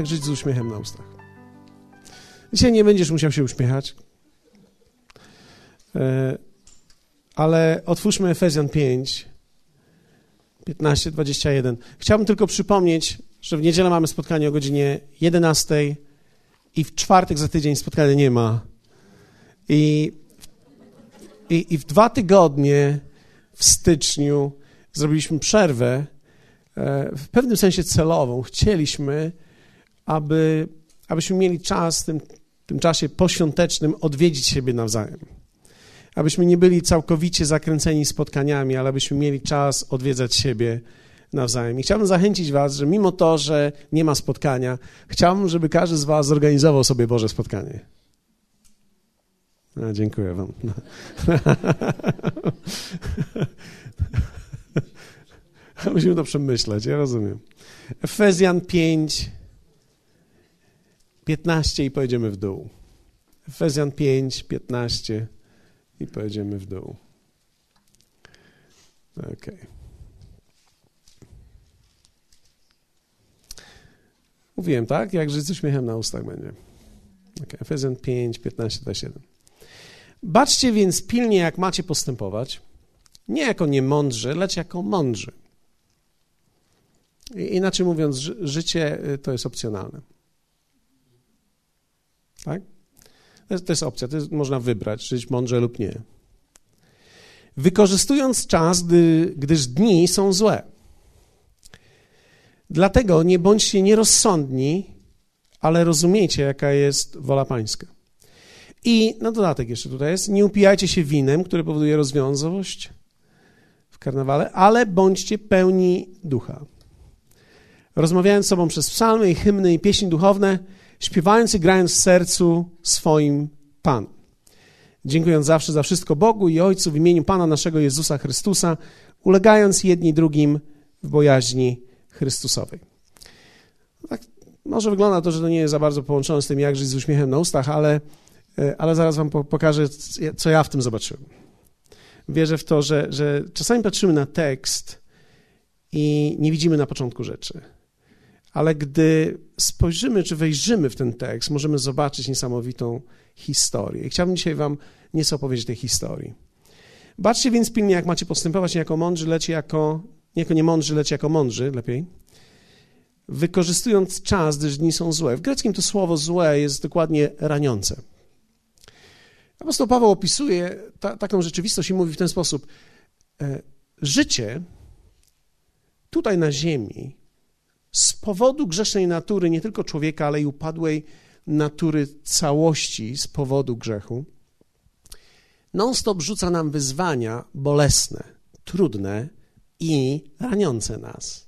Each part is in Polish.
jak żyć z uśmiechem na ustach. Dzisiaj nie będziesz musiał się uśmiechać, e, ale otwórzmy Efezjan 5, 15, 21. Chciałbym tylko przypomnieć, że w niedzielę mamy spotkanie o godzinie 11 i w czwartek za tydzień spotkania nie ma. I, i, i w dwa tygodnie w styczniu zrobiliśmy przerwę, e, w pewnym sensie celową. Chcieliśmy, aby, abyśmy mieli czas w tym, tym czasie poświątecznym odwiedzić siebie nawzajem. Abyśmy nie byli całkowicie zakręceni spotkaniami, ale abyśmy mieli czas odwiedzać siebie nawzajem. I chciałbym zachęcić Was, że mimo to, że nie ma spotkania, chciałbym, żeby każdy z Was zorganizował sobie Boże spotkanie. No, dziękuję Wam. Musimy to przemyśleć, ja rozumiem. Efezjan 5, 15 i pojedziemy w dół. Efezjan 5, 15 i pojedziemy w dół. Okej. Okay. Mówiłem, tak? Jak żyć z uśmiechem na ustach będzie. Okay. Efezjan 5, 15, 27. Baczcie więc pilnie, jak macie postępować, nie jako niemądrzy, lecz jako mądrzy. Inaczej mówiąc, życie y, to jest opcjonalne. Tak? To jest, to jest opcja, to jest, można wybrać, żyć mądrze lub nie. Wykorzystując czas, gdy, gdyż dni są złe. Dlatego nie bądźcie nierozsądni, ale rozumiecie, jaka jest wola Pańska. I na dodatek jeszcze tutaj jest, nie upijajcie się winem, które powoduje rozwiązałość w karnawale, ale bądźcie pełni ducha. Rozmawiając z sobą przez psalmy i hymny i pieśni duchowne, śpiewając i grając w sercu swoim Pan. Dziękując zawsze za wszystko Bogu i Ojcu w imieniu Pana naszego Jezusa Chrystusa, ulegając jedni drugim w bojaźni Chrystusowej. No tak, może wygląda to, że to nie jest za bardzo połączone z tym, jak żyć z uśmiechem na ustach, ale, e, ale zaraz wam pokażę, co ja w tym zobaczyłem. Wierzę w to, że, że czasami patrzymy na tekst i nie widzimy na początku rzeczy. Ale gdy spojrzymy, czy wejrzymy w ten tekst, możemy zobaczyć niesamowitą historię. I chciałbym dzisiaj wam nieco opowiedzieć tej historii. Baczcie więc pilnie, jak macie postępować nie jako mądrzy, lecz jako nie jako niemądrzy, lecz jako mądrzy, lepiej, wykorzystując czas, gdyż dni są złe. W greckim to słowo złe jest dokładnie raniące. Apostoł Paweł opisuje ta, taką rzeczywistość i mówi w ten sposób: e, Życie tutaj na ziemi z powodu grzesznej natury nie tylko człowieka, ale i upadłej natury całości z powodu grzechu, non-stop rzuca nam wyzwania bolesne, trudne, i raniące nas.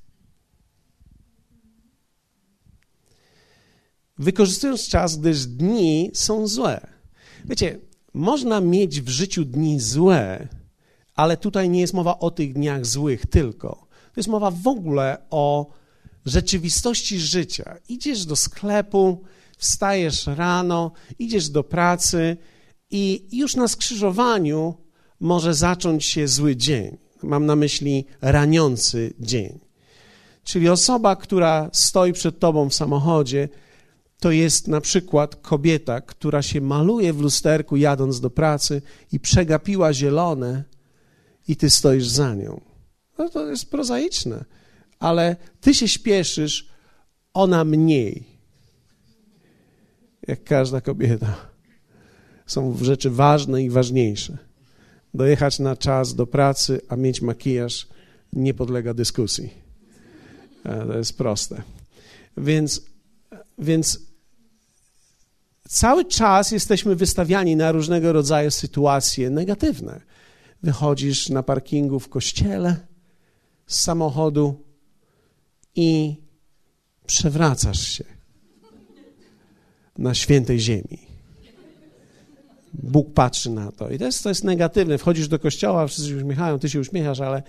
Wykorzystując czas, gdyż dni są złe. Wiecie, można mieć w życiu dni złe, ale tutaj nie jest mowa o tych dniach złych tylko. To jest mowa w ogóle o rzeczywistości życia. Idziesz do sklepu, wstajesz rano, idziesz do pracy i już na skrzyżowaniu może zacząć się zły dzień. Mam na myśli raniący dzień. Czyli osoba, która stoi przed tobą w samochodzie, to jest na przykład kobieta, która się maluje w lusterku jadąc do pracy i przegapiła zielone i ty stoisz za nią. No to jest prozaiczne, ale ty się śpieszysz, ona mniej. Jak każda kobieta. Są rzeczy ważne i ważniejsze dojechać na czas do pracy, a mieć makijaż nie podlega dyskusji. E, to jest proste. Więc, więc cały czas jesteśmy wystawiani na różnego rodzaju sytuacje negatywne. Wychodzisz na parkingu w kościele z samochodu i przewracasz się na świętej ziemi. Bóg patrzy na to. I to jest, to jest negatywne. Wchodzisz do kościoła, wszyscy się uśmiechają, ty się uśmiechasz, ale,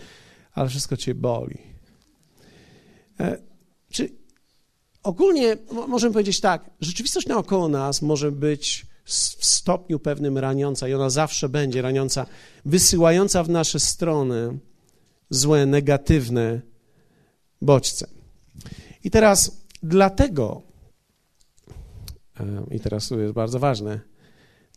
ale wszystko cię boli. E, czy ogólnie możemy powiedzieć tak, rzeczywistość naokoło nas może być w stopniu pewnym raniąca i ona zawsze będzie raniąca, wysyłająca w nasze strony złe, negatywne bodźce. I teraz dlatego I teraz to jest bardzo ważne.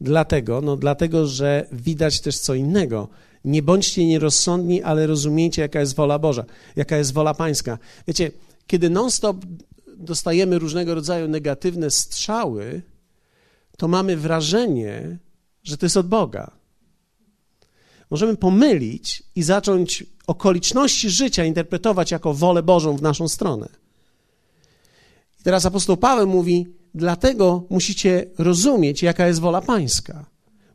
Dlatego, no dlatego, że widać też co innego. Nie bądźcie nierozsądni, ale rozumiecie, jaka jest wola Boża, jaka jest wola Pańska. Wiecie, kiedy non-stop dostajemy różnego rodzaju negatywne strzały, to mamy wrażenie, że to jest od Boga. Możemy pomylić i zacząć okoliczności życia interpretować jako wolę Bożą w naszą stronę. I teraz apostoł Paweł mówi: Dlatego musicie rozumieć, jaka jest wola Pańska.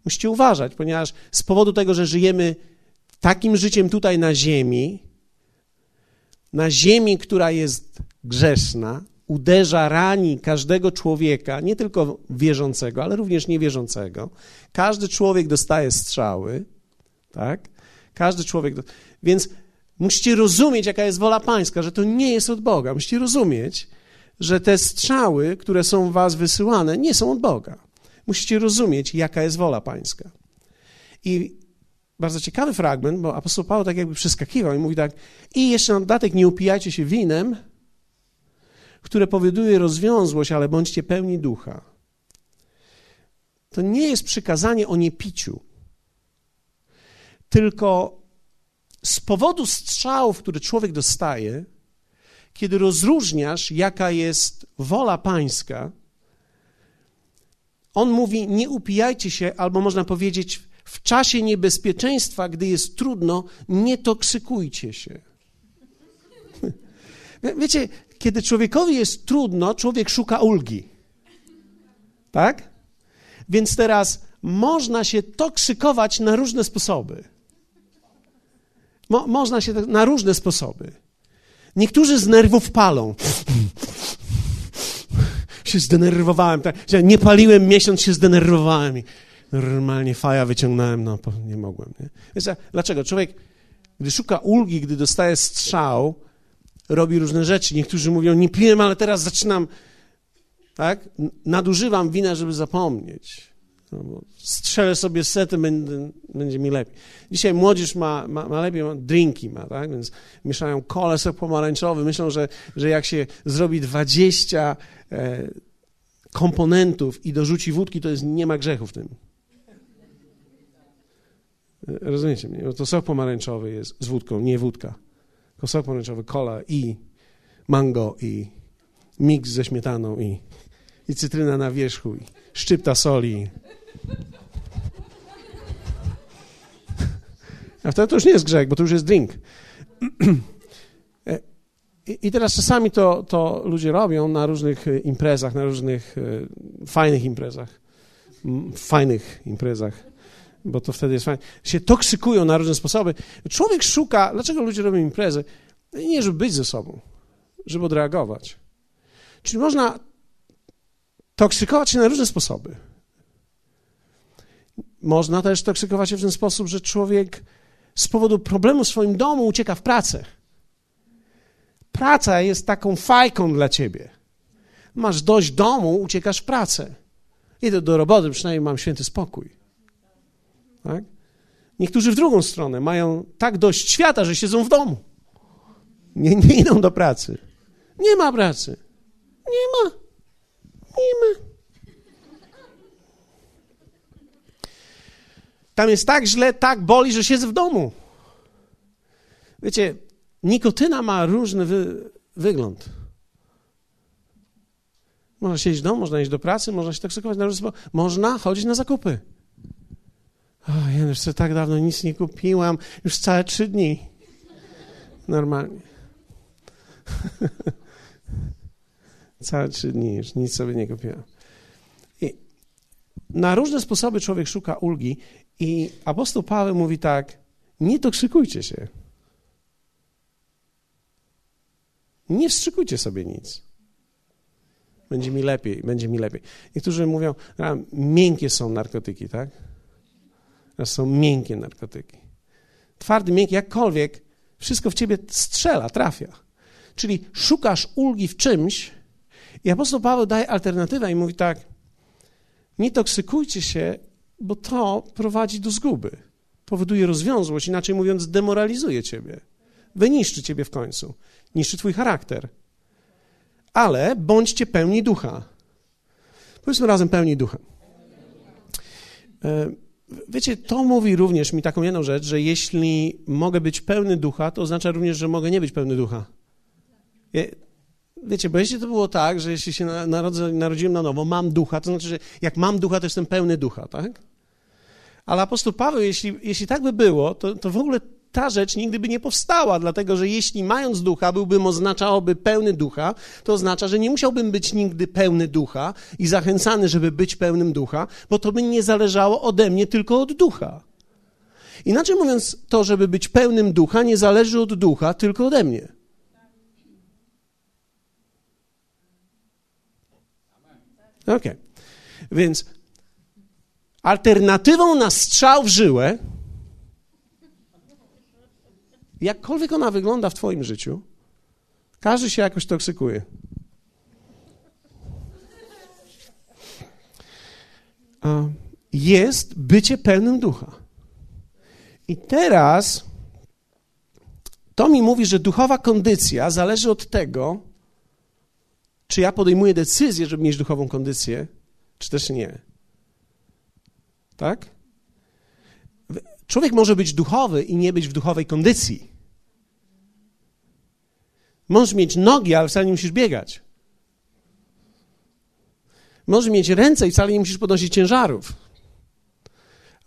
Musicie uważać, ponieważ z powodu tego, że żyjemy takim życiem tutaj na ziemi, na ziemi, która jest grzeszna, uderza, rani każdego człowieka, nie tylko wierzącego, ale również niewierzącego. Każdy człowiek dostaje strzały, tak? Każdy człowiek. Więc musicie rozumieć, jaka jest wola Pańska, że to nie jest od Boga. Musicie rozumieć, że te strzały, które są was wysyłane, nie są od Boga. Musicie rozumieć, jaka jest wola Pańska. I bardzo ciekawy fragment, bo apostoł Paweł tak jakby przeskakiwał i mówi tak, i jeszcze na dodatek nie upijajcie się winem, które powoduje rozwiązłość, ale bądźcie pełni ducha. To nie jest przykazanie o niepiciu, tylko z powodu strzałów, które człowiek dostaje, kiedy rozróżniasz, jaka jest wola pańska, on mówi: Nie upijajcie się, albo można powiedzieć, w czasie niebezpieczeństwa, gdy jest trudno, nie toksykujcie się. Wiecie, kiedy człowiekowi jest trudno, człowiek szuka ulgi. Tak? Więc teraz można się toksykować na różne sposoby. Mo, można się na różne sposoby. Niektórzy z nerwów palą. się zdenerwowałem. Tak, nie paliłem miesiąc, się zdenerwowałem i normalnie faja wyciągnąłem, no nie mogłem. Nie? Więc, dlaczego? Człowiek, gdy szuka ulgi, gdy dostaje strzał, robi różne rzeczy. Niektórzy mówią, nie piłem, ale teraz zaczynam, tak? Nadużywam wina, żeby zapomnieć. No, strzelę sobie sety, będzie, będzie mi lepiej. Dzisiaj młodzież ma, ma, ma lepiej, ma drinki ma, tak? Więc mieszają kole, sok pomarańczowy. Myślą, że, że jak się zrobi 20 e, komponentów i dorzuci wódki, to jest, nie ma grzechu w tym. Rozumiecie mnie? No to sok pomarańczowy jest z wódką, nie wódka sok pomarańczowy, cola i mango i miks ze śmietaną i, i cytryna na wierzchu i szczypta soli. A wtedy to już nie jest grzech, bo to już jest drink. I teraz czasami to, to ludzie robią na różnych e, imprezach, na różnych e, fajnych imprezach. Fajnych imprezach bo to wtedy jest fajnie, się toksykują na różne sposoby. Człowiek szuka, dlaczego ludzie robią imprezy? Nie, żeby być ze sobą, żeby odreagować. Czyli można toksykować się na różne sposoby. Można też toksykować się w ten sposób, że człowiek z powodu problemu w swoim domu ucieka w pracę. Praca jest taką fajką dla ciebie. Masz dość domu, uciekasz w pracę. Idę do roboty, przynajmniej mam święty spokój. Tak? Niektórzy w drugą stronę mają tak dość świata, że siedzą w domu. Nie, nie idą do pracy. Nie ma pracy. Nie ma. Nie ma. Tam jest tak źle, tak boli, że siedzę w domu. Wiecie, nikotyna ma różny wy, wygląd. Można siedzieć w domu, można iść do pracy, można się toksykować na różne. Można chodzić na zakupy. O, ja już tak dawno nic nie kupiłam, już całe trzy dni. Normalnie. całe trzy dni, już nic sobie nie kupiłam. I na różne sposoby człowiek szuka ulgi i apostoł Paweł mówi tak, nie tokrzykujcie się. Nie wstrzykujcie sobie nic. Będzie mi lepiej, będzie mi lepiej. Niektórzy mówią, a, miękkie są narkotyki, tak? To są miękkie narkotyki. Twardy, miękki, jakkolwiek, wszystko w ciebie strzela, trafia. Czyli szukasz ulgi w czymś i apostoł Paweł daje alternatywę i mówi tak, nie toksykujcie się, bo to prowadzi do zguby. Powoduje rozwiązłość, inaczej mówiąc, demoralizuje ciebie. Wyniszczy ciebie w końcu. Niszczy twój charakter. Ale bądźcie pełni ducha. Powiedzmy razem pełni ducha. E, wiecie, to mówi również mi taką jedną rzecz, że jeśli mogę być pełny ducha, to oznacza również, że mogę nie być pełny ducha. Wiecie, bo jeśli to było tak, że jeśli się narodziłem na nowo, mam ducha, to znaczy, że jak mam ducha, to jestem pełny ducha, tak? Ale apostoł Paweł, jeśli, jeśli tak by było, to, to w ogóle ta rzecz nigdy by nie powstała, dlatego że jeśli mając ducha byłbym oznaczałoby pełny ducha, to oznacza, że nie musiałbym być nigdy pełny ducha i zachęcany, żeby być pełnym ducha, bo to by nie zależało ode mnie, tylko od ducha. Inaczej mówiąc, to, żeby być pełnym ducha, nie zależy od ducha, tylko ode mnie. Okej. Okay. Więc alternatywą na strzał w żyłę jakkolwiek ona wygląda w Twoim życiu, każdy się jakoś toksykuje. Jest bycie pełnym ducha. I teraz to mi mówi, że duchowa kondycja zależy od tego, czy ja podejmuję decyzję, żeby mieć duchową kondycję, czy też nie. Tak? Człowiek może być duchowy i nie być w duchowej kondycji. Możesz mieć nogi, ale wcale nie musisz biegać. Możesz mieć ręce i wcale nie musisz podnosić ciężarów.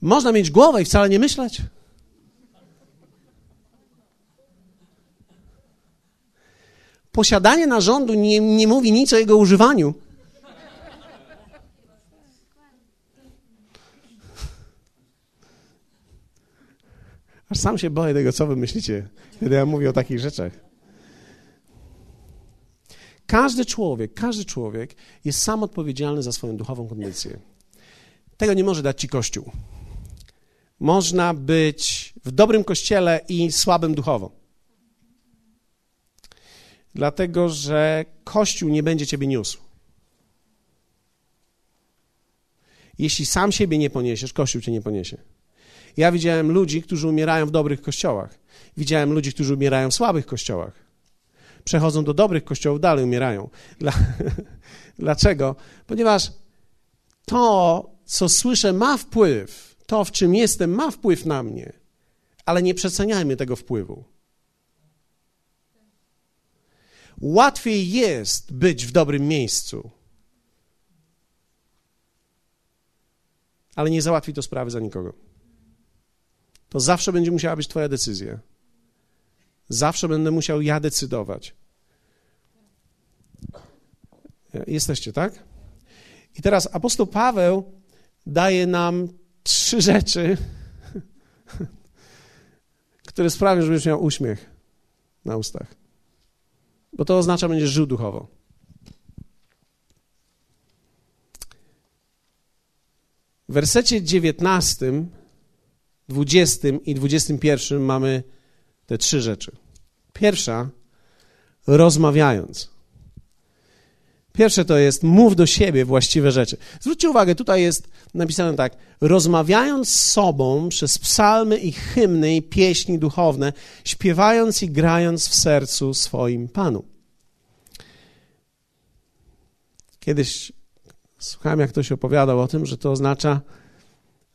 Można mieć głowę i wcale nie myśleć. Posiadanie narządu nie, nie mówi nic o jego używaniu. Aż sam się boję tego, co wy myślicie, kiedy ja mówię o takich rzeczach. Każdy człowiek, każdy człowiek jest sam odpowiedzialny za swoją duchową kondycję. Tego nie może dać ci Kościół. Można być w dobrym kościele i słabym duchowo. Dlatego, że Kościół nie będzie ciebie niósł. Jeśli sam siebie nie poniesiesz, Kościół cię nie poniesie. Ja widziałem ludzi, którzy umierają w dobrych kościołach. Widziałem ludzi, którzy umierają w słabych kościołach przechodzą do dobrych kościołów, dalej umierają. Dla, dlaczego? Ponieważ to, co słyszę, ma wpływ, to, w czym jestem, ma wpływ na mnie, ale nie przeceniajmy tego wpływu. Łatwiej jest być w dobrym miejscu, ale nie załatwi to sprawy za nikogo. To zawsze będzie musiała być Twoja decyzja. Zawsze będę musiał ja decydować. Jesteście, tak? I teraz apostoł Paweł daje nam trzy rzeczy, które sprawią, że będziesz miał uśmiech na ustach. Bo to oznacza, że będziesz żył duchowo. W wersecie 19, 20 i 21 mamy te trzy rzeczy. Pierwsza, rozmawiając. Pierwsze to jest mów do siebie właściwe rzeczy. Zwróćcie uwagę, tutaj jest napisane tak: rozmawiając z sobą przez psalmy i hymny i pieśni duchowne, śpiewając i grając w sercu swoim Panu. Kiedyś słuchałem, jak ktoś opowiadał o tym, że to oznacza,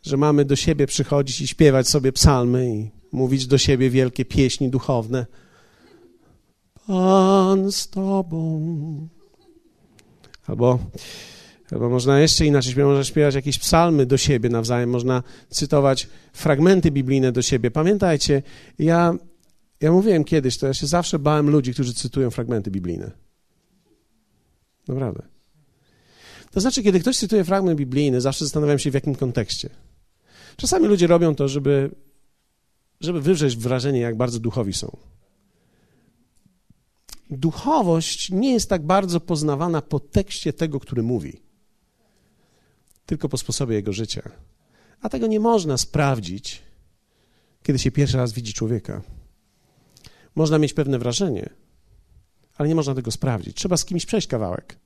że mamy do siebie przychodzić i śpiewać sobie psalmy i mówić do siebie wielkie pieśni duchowne. Pan z Tobą. Albo, albo można jeszcze inaczej śpiewać, można śpiewać jakieś psalmy do siebie nawzajem, można cytować fragmenty biblijne do siebie. Pamiętajcie, ja, ja mówiłem kiedyś, to ja się zawsze bałem ludzi, którzy cytują fragmenty biblijne. Naprawdę. To znaczy, kiedy ktoś cytuje fragment biblijny, zawsze zastanawiam się, w jakim kontekście. Czasami ludzie robią to, żeby żeby wywrzeć wrażenie, jak bardzo duchowi są. Duchowość nie jest tak bardzo poznawana po tekście tego, który mówi, tylko po sposobie jego życia. A tego nie można sprawdzić, kiedy się pierwszy raz widzi człowieka. Można mieć pewne wrażenie, ale nie można tego sprawdzić. Trzeba z kimś przejść kawałek.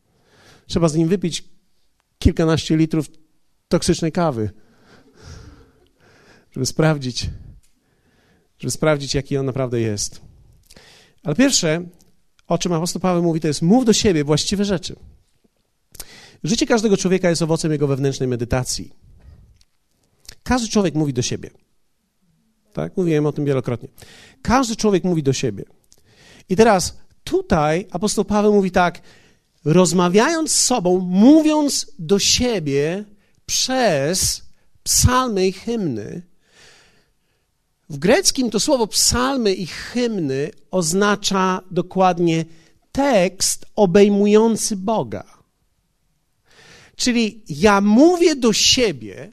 Trzeba z nim wypić kilkanaście litrów toksycznej kawy, żeby sprawdzić, żeby sprawdzić, jaki on naprawdę jest. Ale pierwsze, o czym apostoł Paweł mówi, to jest mów do siebie właściwe rzeczy. Życie każdego człowieka jest owocem jego wewnętrznej medytacji. Każdy człowiek mówi do siebie. Tak? Mówiłem o tym wielokrotnie. Każdy człowiek mówi do siebie. I teraz tutaj apostoł Paweł mówi tak, rozmawiając z sobą, mówiąc do siebie przez psalmy i hymny. W greckim to słowo psalmy i hymny oznacza dokładnie tekst obejmujący Boga. Czyli ja mówię do siebie,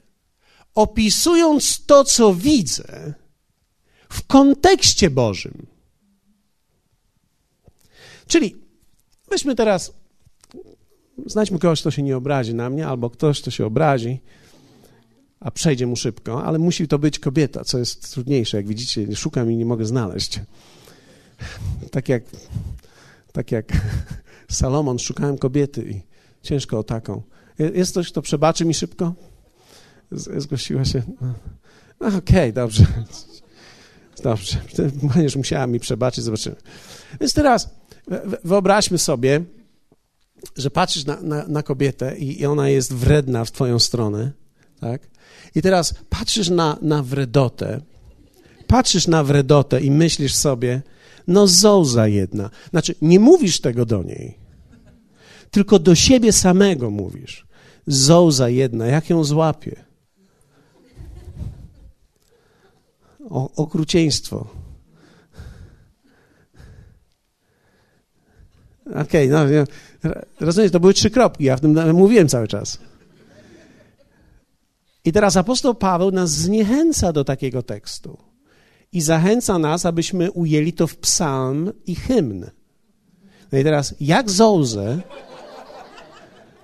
opisując to, co widzę, w kontekście Bożym. Czyli weźmy teraz, znajdźmy kogoś, kto się nie obrazi na mnie, albo ktoś, kto się obrazi, a przejdzie mu szybko, ale musi to być kobieta, co jest trudniejsze. Jak widzicie, szukam i nie mogę znaleźć. Tak jak, tak jak Salomon, szukałem kobiety i ciężko o taką. Jest ktoś, kto przebaczy mi szybko? Zgłosiła się. No, Okej, okay, dobrze. Dobrze. Będziesz musiała mi przebaczyć, zobaczymy. Więc teraz wyobraźmy sobie, że patrzysz na, na, na kobietę i, i, ona jest wredna w twoją stronę, tak? I teraz patrzysz na, na wredotę, patrzysz na wredotę i myślisz sobie, no zołza jedna. Znaczy, nie mówisz tego do niej, tylko do siebie samego mówisz. Zołza jedna, jak ją złapie? O, okrucieństwo. Okej, okay, no, rozumiesz, to były trzy kropki, ja w tym mówiłem cały czas. I teraz apostoł Paweł nas zniechęca do takiego tekstu i zachęca nas, abyśmy ujęli to w psalm i hymn. No i teraz, jak Zołzę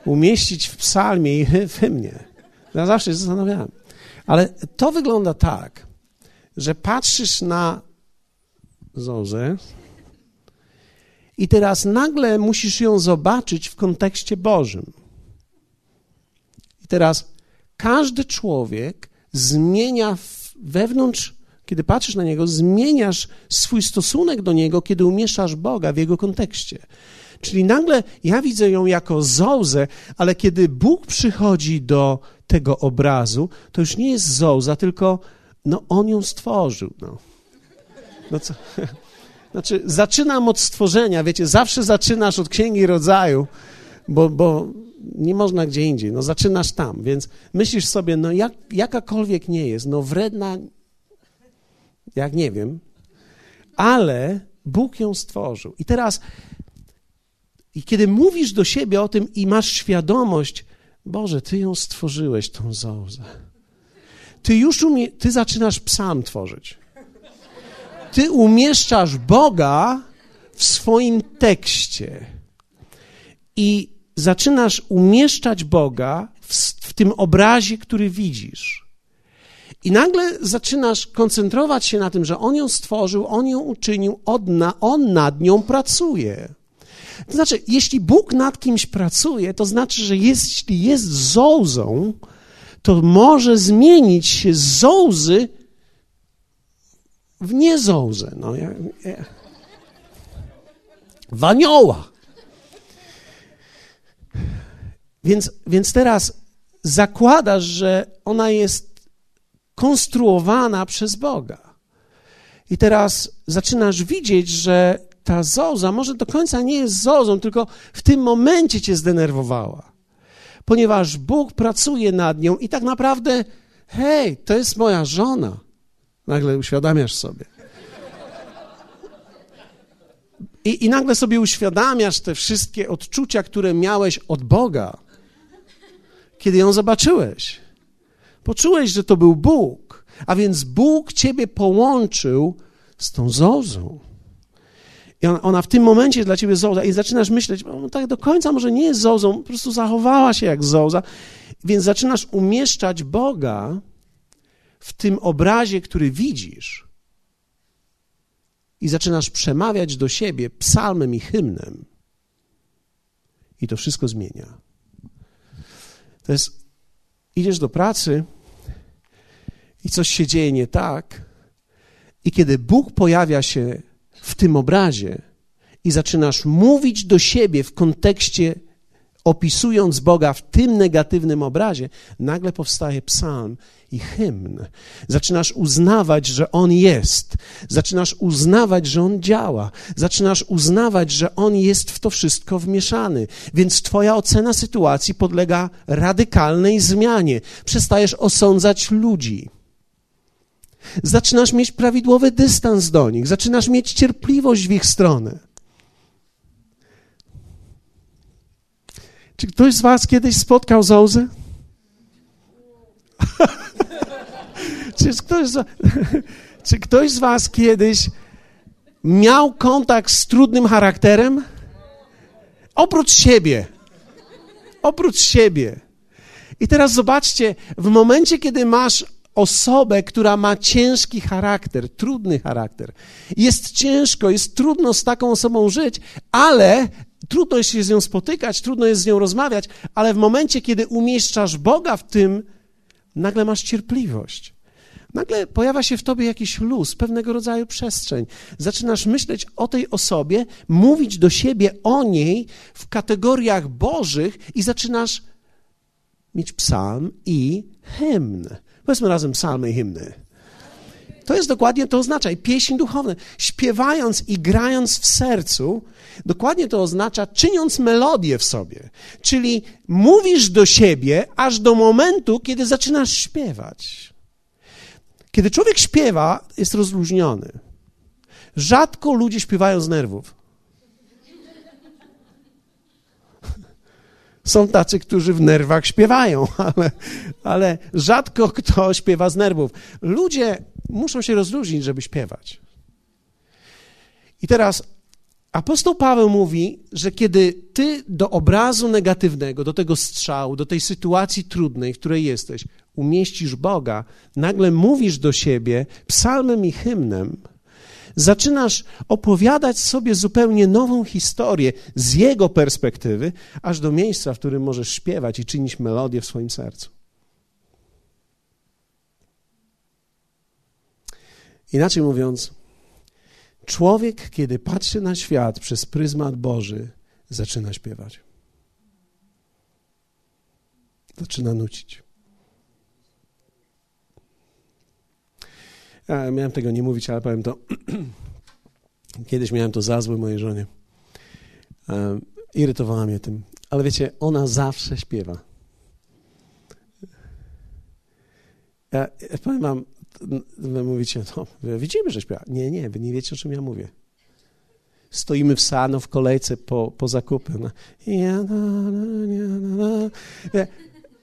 umieścić w psalmie i w hymnie? Ja zawsze się zastanawiałem. Ale to wygląda tak, że patrzysz na Zozę i teraz nagle musisz ją zobaczyć w kontekście Bożym. I teraz każdy człowiek zmienia wewnątrz, kiedy patrzysz na niego, zmieniasz swój stosunek do niego, kiedy umieszczasz Boga w jego kontekście. Czyli nagle ja widzę ją jako zołzę, ale kiedy Bóg przychodzi do tego obrazu, to już nie jest zołza, tylko no on ją stworzył. No, no co? Znaczy, zaczynam od stworzenia, wiecie, zawsze zaczynasz od Księgi Rodzaju, bo, bo nie można gdzie indziej, no zaczynasz tam, więc myślisz sobie, no jak, jakakolwiek nie jest, no wredna, jak nie wiem, ale Bóg ją stworzył. I teraz, i kiedy mówisz do siebie o tym i masz świadomość, Boże, Ty ją stworzyłeś, tą zołzę. Ty już umie, Ty zaczynasz psalm tworzyć. Ty umieszczasz Boga w swoim tekście. I zaczynasz umieszczać Boga w, w tym obrazie, który widzisz. I nagle zaczynasz koncentrować się na tym, że On ją stworzył, On ją uczynił, On nad nią pracuje. To znaczy, jeśli Bóg nad kimś pracuje, to znaczy, że jeśli jest zołzą, to może zmienić się z zołzy w niezołzę. No, ja, ja. W anioła. Więc, więc teraz zakładasz, że ona jest konstruowana przez Boga. I teraz zaczynasz widzieć, że ta zoza może do końca nie jest zozą, tylko w tym momencie cię zdenerwowała. Ponieważ Bóg pracuje nad nią i tak naprawdę, hej, to jest moja żona. Nagle uświadamiasz sobie. I, I nagle sobie uświadamiasz te wszystkie odczucia, które miałeś od Boga kiedy ją zobaczyłeś. Poczułeś, że to był Bóg, a więc Bóg ciebie połączył z tą zozą. I ona, w tym momencie dla ciebie zołza i zaczynasz myśleć, no tak do końca może nie jest zozą, po prostu zachowała się jak zołza, więc zaczynasz umieszczać Boga w tym obrazie, który widzisz i zaczynasz przemawiać do siebie psalmem i hymnem. I to wszystko zmienia. To jest, idziesz do pracy i coś się dzieje nie tak, i kiedy Bóg pojawia się w tym obrazie i zaczynasz mówić do siebie w kontekście opisując Boga w tym negatywnym obrazie, nagle powstaje psalm i hymn. Zaczynasz uznawać, że On jest. Zaczynasz uznawać, że On działa. Zaczynasz uznawać, że On jest w to wszystko wmieszany. Więc Twoja ocena sytuacji podlega radykalnej zmianie. Przestajesz osądzać ludzi. Zaczynasz mieć prawidłowy dystans do nich. Zaczynasz mieć cierpliwość w ich stronę. Czy ktoś z Was kiedyś spotkał Zołzę? czy, ktoś z, czy ktoś z Was kiedyś miał kontakt z trudnym charakterem? Oprócz siebie. Oprócz siebie. I teraz zobaczcie, w momencie, kiedy masz osobę, która ma ciężki charakter, trudny charakter, jest ciężko, jest trudno z taką osobą żyć, ale trudno jest się z nią spotykać, trudno jest z nią rozmawiać, ale w momencie, kiedy umieszczasz Boga w tym, nagle masz cierpliwość. Nagle pojawia się w tobie jakiś luz, pewnego rodzaju przestrzeń. Zaczynasz myśleć o tej osobie, mówić do siebie o niej w kategoriach bożych i zaczynasz mieć psalm i hymn. Powiedzmy razem psalmy i hymny. To jest dokładnie to oznacza. I pieśń duchowna. Śpiewając i grając w sercu, dokładnie to oznacza czyniąc melodię w sobie. Czyli mówisz do siebie aż do momentu, kiedy zaczynasz śpiewać. Kiedy człowiek śpiewa, jest rozluźniony. Rzadko ludzie śpiewają z nerwów. Są tacy, którzy w nerwach śpiewają, ale, ale rzadko kto śpiewa z nerwów. Ludzie muszą się rozluźnić, żeby śpiewać. I teraz apostoł Paweł mówi, że kiedy ty do obrazu negatywnego, do tego strzału, do tej sytuacji trudnej, w której jesteś, umieścisz Boga, nagle mówisz do siebie psalmem i hymnem, zaczynasz opowiadać sobie zupełnie nową historię z jego perspektywy, aż do miejsca, w którym możesz śpiewać i czynić melodię w swoim sercu. Inaczej mówiąc, człowiek, kiedy patrzy na świat przez pryzmat Boży, zaczyna śpiewać. Zaczyna nucić. Ja miałem tego nie mówić, ale powiem to. Kiedyś miałem to za złe mojej żonie. Irytowała mnie tym. Ale wiecie, ona zawsze śpiewa. Ja powiem wam, wy mówicie, no, widzimy, że śpiewa. Nie, nie, wy nie wiecie, o czym ja mówię. Stoimy w Sano w kolejce po, po zakupy. No.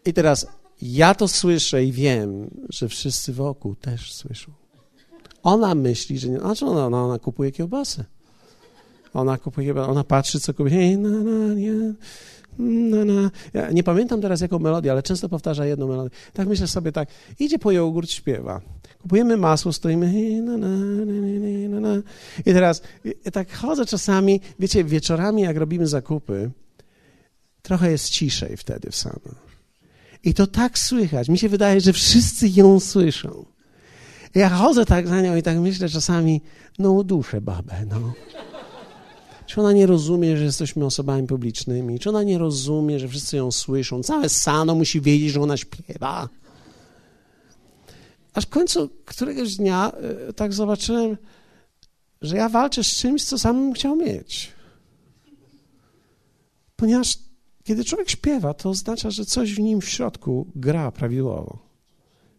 I teraz ja to słyszę i wiem, że wszyscy wokół też słyszą. Ona myśli, że nie. Znaczy ona, ona, ona kupuje kiełbasę. Ona kupuje, ona patrzy, co kupuje. Na, na. Ja nie pamiętam teraz jaką melodię, ale często powtarza jedną melodię. Tak myślę sobie tak, idzie po jogurt, śpiewa. Kupujemy masło, stoimy na, i teraz i tak chodzę czasami, wiecie, wieczorami jak robimy zakupy, trochę jest ciszej wtedy w samo. I to tak słychać. Mi się wydaje, że wszyscy ją słyszą. Ja chodzę tak za nią i tak myślę czasami, no uduszę babę, no. Czy ona nie rozumie, że jesteśmy osobami publicznymi? Czy ona nie rozumie, że wszyscy ją słyszą? Całe sano musi wiedzieć, że ona śpiewa. Aż w końcu któregoś dnia e, tak zobaczyłem, że ja walczę z czymś, co sam bym chciał mieć. Ponieważ kiedy człowiek śpiewa, to oznacza, że coś w nim w środku gra prawidłowo.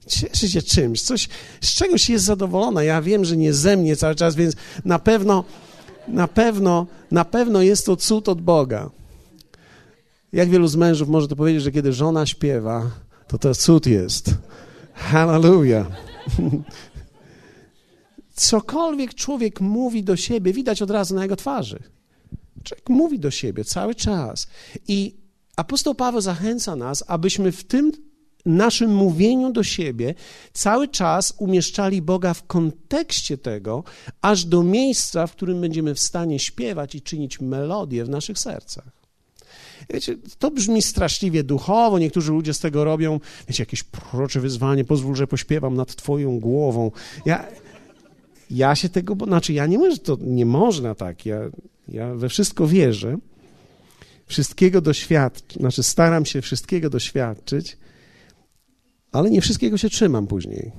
Cieszy się czymś, coś, z czegoś jest zadowolona. Ja wiem, że nie ze mnie cały czas, więc na pewno, na pewno, na pewno jest to cud od Boga. Jak wielu z mężów może to powiedzieć, że kiedy żona śpiewa, to to cud jest. Hallelujah. Cokolwiek człowiek mówi do siebie, widać od razu na jego twarzy. Człowiek mówi do siebie cały czas. I apostoł Paweł zachęca nas, abyśmy w tym naszym mówieniu do siebie cały czas umieszczali Boga w kontekście tego, aż do miejsca, w którym będziemy w stanie śpiewać i czynić melodię w naszych sercach. Wiecie, to brzmi straszliwie duchowo, niektórzy ludzie z tego robią, wiecie, jakieś prorocze wyzwanie, pozwól, że pośpiewam nad twoją głową. Ja, ja się tego, znaczy ja nie mówię, że to nie można tak, ja, ja we wszystko wierzę, wszystkiego doświadczyć, znaczy staram się wszystkiego doświadczyć, ale nie wszystkiego się trzymam później.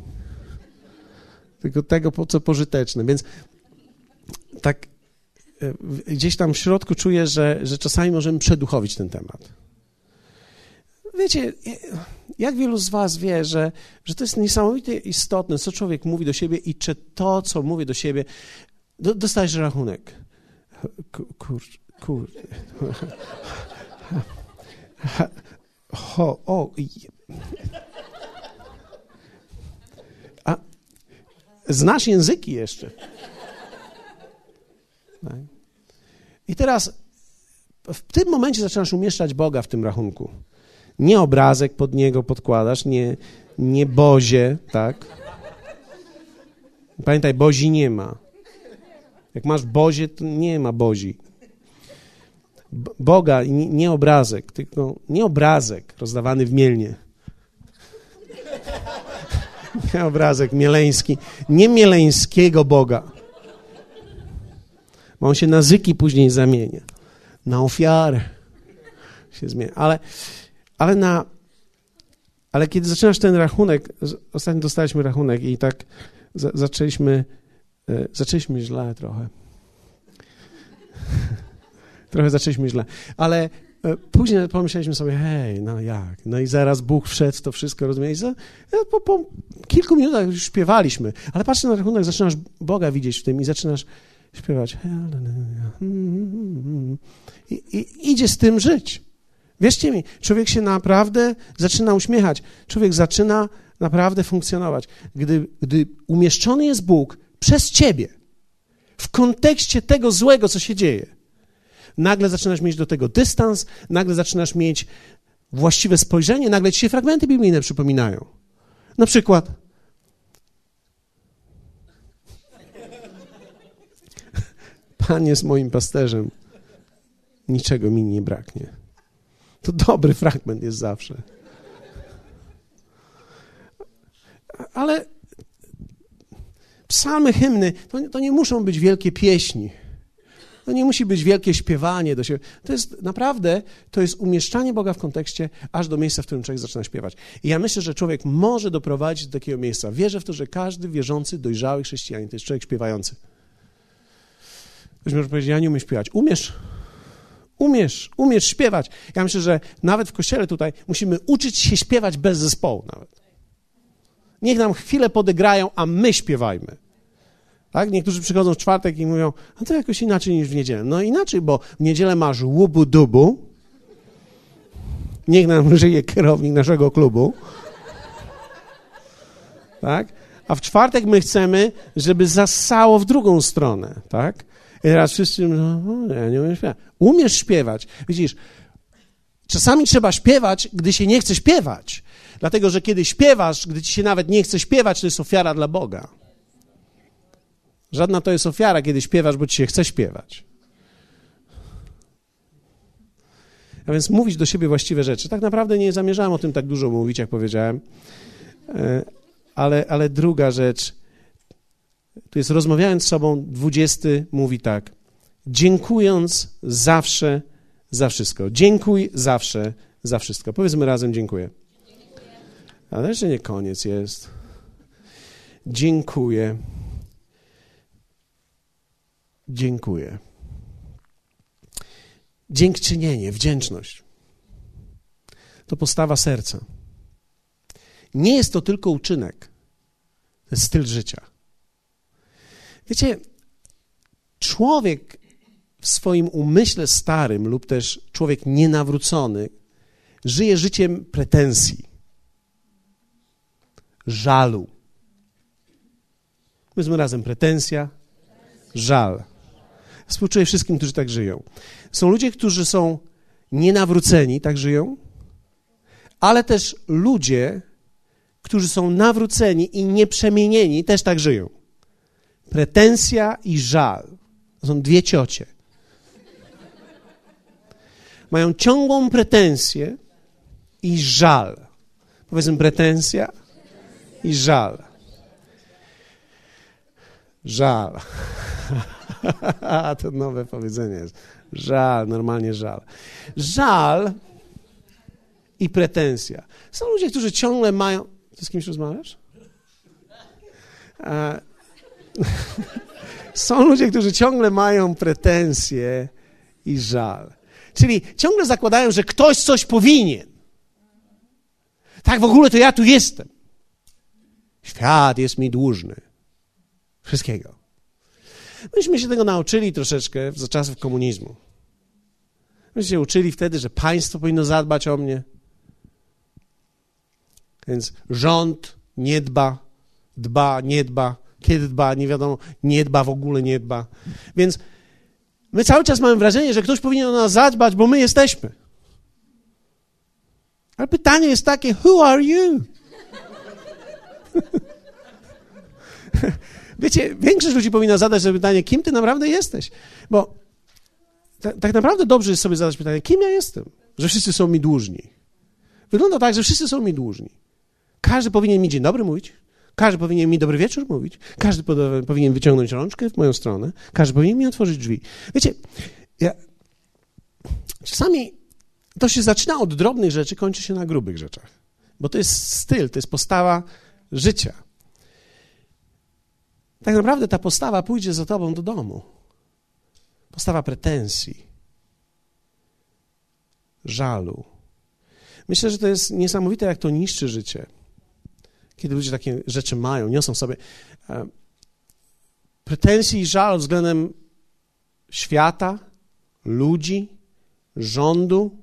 Tylko tego, po co pożyteczne. Więc tak e, gdzieś tam w środku czuję, że, że czasami możemy przeduchowić ten temat. Wiecie, jak wielu z Was wie, że, że to jest niesamowicie istotne, co człowiek mówi do siebie i czy to, co mówi do siebie, do, dostajesz rachunek. Kur, kur. Ho, o. znasz języki jeszcze. Tak. I teraz w tym momencie zaczynasz umieszczać Boga w tym rachunku. Nie obrazek pod niego podkładasz, nie, nie bozie, tak? Pamiętaj, bozi nie ma. Jak masz bozie, to nie ma bozi. Boga, nie, obrazek, tylko nie obrazek rozdawany w Mielnie. Obrazek mieleński, nie mieleńskiego Boga. Bo on się na zyki później zamienia. Na ofiarę się zmienia. Ale ale na. Ale kiedy zaczynasz ten rachunek, ostatnio dostaliśmy rachunek i tak za, zaczęliśmy, e, zaczęliśmy źle trochę. trochę zaczęliśmy źle, ale później pomyśleliśmy sobie, hej, no jak? No i zaraz Bóg wszedł to wszystko, rozumiesz? E, po, po kilku minutach już śpiewaliśmy, ale patrz na rachunek, zaczynasz Boga widzieć w tym i zaczynasz śpiewać. I, i idzie z tym żyć. Wierzcie mi, człowiek się naprawdę zaczyna uśmiechać. Człowiek zaczyna naprawdę funkcjonować. Gdy, gdy umieszczony jest Bóg przez ciebie, w kontekście tego złego, co się dzieje, nagle zaczynasz mieć do tego dystans, nagle zaczynasz mieć właściwe spojrzenie, nagle ci się fragmenty biblijne przypominają. Na przykład. Pan jest moim pasterzem, niczego mi nie braknie. To dobry fragment jest zawsze. Ale psalmy, hymny to, to nie muszą być wielkie pieśni. To nie musi być wielkie śpiewanie do siebie. To jest naprawdę, to jest umieszczanie Boga w kontekście aż do miejsca, w którym człowiek zaczyna śpiewać. I ja myślę, że człowiek może doprowadzić do takiego miejsca. Wierzę w to, że każdy wierzący, dojrzały chrześcijanin to jest człowiek śpiewający. Ktoś może powiedzieć, ja nie umiem śpiewać. Umiesz? Umiesz, umiesz śpiewać. Ja myślę, że nawet w kościele tutaj musimy uczyć się śpiewać bez zespołu nawet. Niech nam chwilę podegrają, a my śpiewajmy. Tak? Niektórzy przychodzą w czwartek i mówią, a to jakoś inaczej niż w niedzielę. No inaczej, bo w niedzielę masz łubu-dubu. Niech nam żyje kierownik naszego klubu. Tak? A w czwartek my chcemy, żeby zasało w drugą stronę, tak? I teraz wszyscy, no, ja nie umiem śpiewać. Umiesz śpiewać. Widzisz, czasami trzeba śpiewać, gdy się nie chce śpiewać. Dlatego, że kiedy śpiewasz, gdy ci się nawet nie chce śpiewać, to jest ofiara dla Boga. Żadna to jest ofiara, kiedy śpiewasz, bo ci się chce śpiewać. A więc mówić do siebie właściwe rzeczy. Tak naprawdę nie zamierzałem o tym tak dużo mówić, jak powiedziałem. E, ale, ale druga rzecz, tu jest rozmawiając z sobą, dwudziesty mówi tak. Dziękując zawsze za wszystko. Dziękuj zawsze za wszystko. Powiedzmy razem dziękuję. Ale jeszcze nie koniec jest. Dziękuję. Dziękuję. Dziękczynienie, wdzięczność. To postawa serca. Nie jest to tylko uczynek, to jest styl życia. Wiecie, człowiek w swoim umyśle starym lub też człowiek nienawrócony żyje życiem pretensji, żalu. Powiedzmy razem pretensja, żal. Współczuję wszystkim, którzy tak żyją. Są ludzie, którzy są nienawróceni, tak żyją, ale też ludzie, którzy są nawróceni i nieprzemienieni, też tak żyją. Pretensja i żal. To są dwie ciocie. Mają ciągłą pretensję i żal. Powiedzmy pretensja i żal. Żal. to nowe powiedzenie jest. Żal, normalnie żal. Żal i pretensja. Są ludzie, którzy ciągle mają. Ty z kimś rozmawiasz? A... Są ludzie, którzy ciągle mają pretensje i żal. Czyli ciągle zakładają, że ktoś coś powinien. Tak, w ogóle to ja tu jestem. Świat jest mi dłużny. Wszystkiego. Myśmy się tego nauczyli troszeczkę za czasów komunizmu. Myśmy się uczyli wtedy, że państwo powinno zadbać o mnie. Więc rząd nie dba, dba, nie dba. Kiedy dba, nie wiadomo, nie dba, w ogóle nie dba. Więc my cały czas mamy wrażenie, że ktoś powinien o nas zadbać, bo my jesteśmy. Ale pytanie jest takie, who are you? Wiecie, większość ludzi powinna zadać sobie pytanie, kim ty naprawdę jesteś? Bo tak, tak naprawdę dobrze jest sobie zadać pytanie, kim ja jestem? Że wszyscy są mi dłużni. Wygląda tak, że wszyscy są mi dłużni. Każdy powinien mi dzień dobry mówić, każdy powinien mi dobry wieczór mówić, każdy powinien wyciągnąć rączkę w moją stronę, każdy powinien mi otworzyć drzwi. Wiecie, ja czasami to się zaczyna od drobnych rzeczy, kończy się na grubych rzeczach. Bo to jest styl, to jest postawa życia. Tak naprawdę ta postawa pójdzie za tobą do domu. Postawa pretensji, żalu. Myślę, że to jest niesamowite, jak to niszczy życie. Kiedy ludzie takie rzeczy mają, niosą sobie e, pretensji i żal względem świata, ludzi, rządu,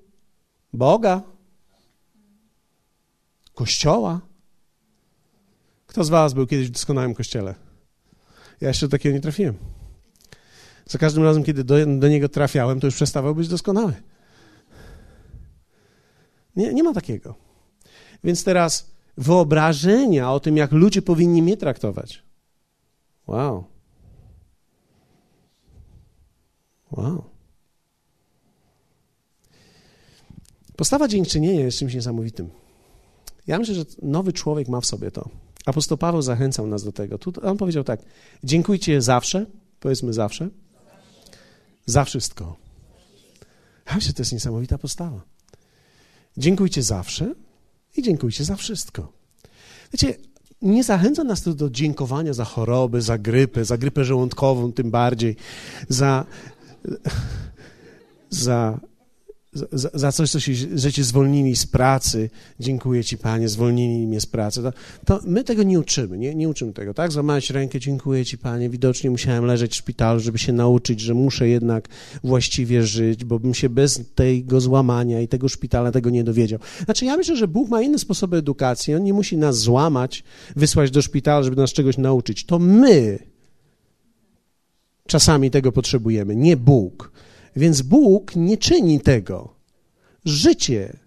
Boga, Kościoła. Kto z Was był kiedyś w doskonałym kościele? Ja jeszcze do takiego nie trafiłem. Za każdym razem, kiedy do, do niego trafiałem, to już przestawał być doskonały. Nie, nie ma takiego. Więc teraz wyobrażenia o tym, jak ludzie powinni mnie traktować. Wow. Wow. Postawa dziękczynienia jest czymś niesamowitym. Ja myślę, że nowy człowiek ma w sobie to. Apostoł Paweł zachęcał nas do tego. Tu on powiedział tak: dziękujcie zawsze, powiedzmy zawsze, za wszystko. Ja myślę, to jest niesamowita postawa. Dziękujcie zawsze i dziękujcie za wszystko. Wiecie, nie zachęca nas to do dziękowania za choroby, za grypę, za grypę żołądkową tym bardziej, za, za za, za coś, co się, że cię zwolnili z pracy. Dziękuję ci, panie, zwolnili mnie z pracy. To, to my tego nie uczymy, nie, nie uczymy tego, tak? Złamałeś rękę, dziękuję ci, panie. Widocznie musiałem leżeć w szpitalu, żeby się nauczyć, że muszę jednak właściwie żyć, bo bym się bez tego złamania i tego szpitala tego nie dowiedział. Znaczy, ja myślę, że Bóg ma inne sposoby edukacji. On nie musi nas złamać, wysłać do szpitala, żeby nas czegoś nauczyć. To my czasami tego potrzebujemy, nie Bóg. Więc Bóg nie czyni tego. Życie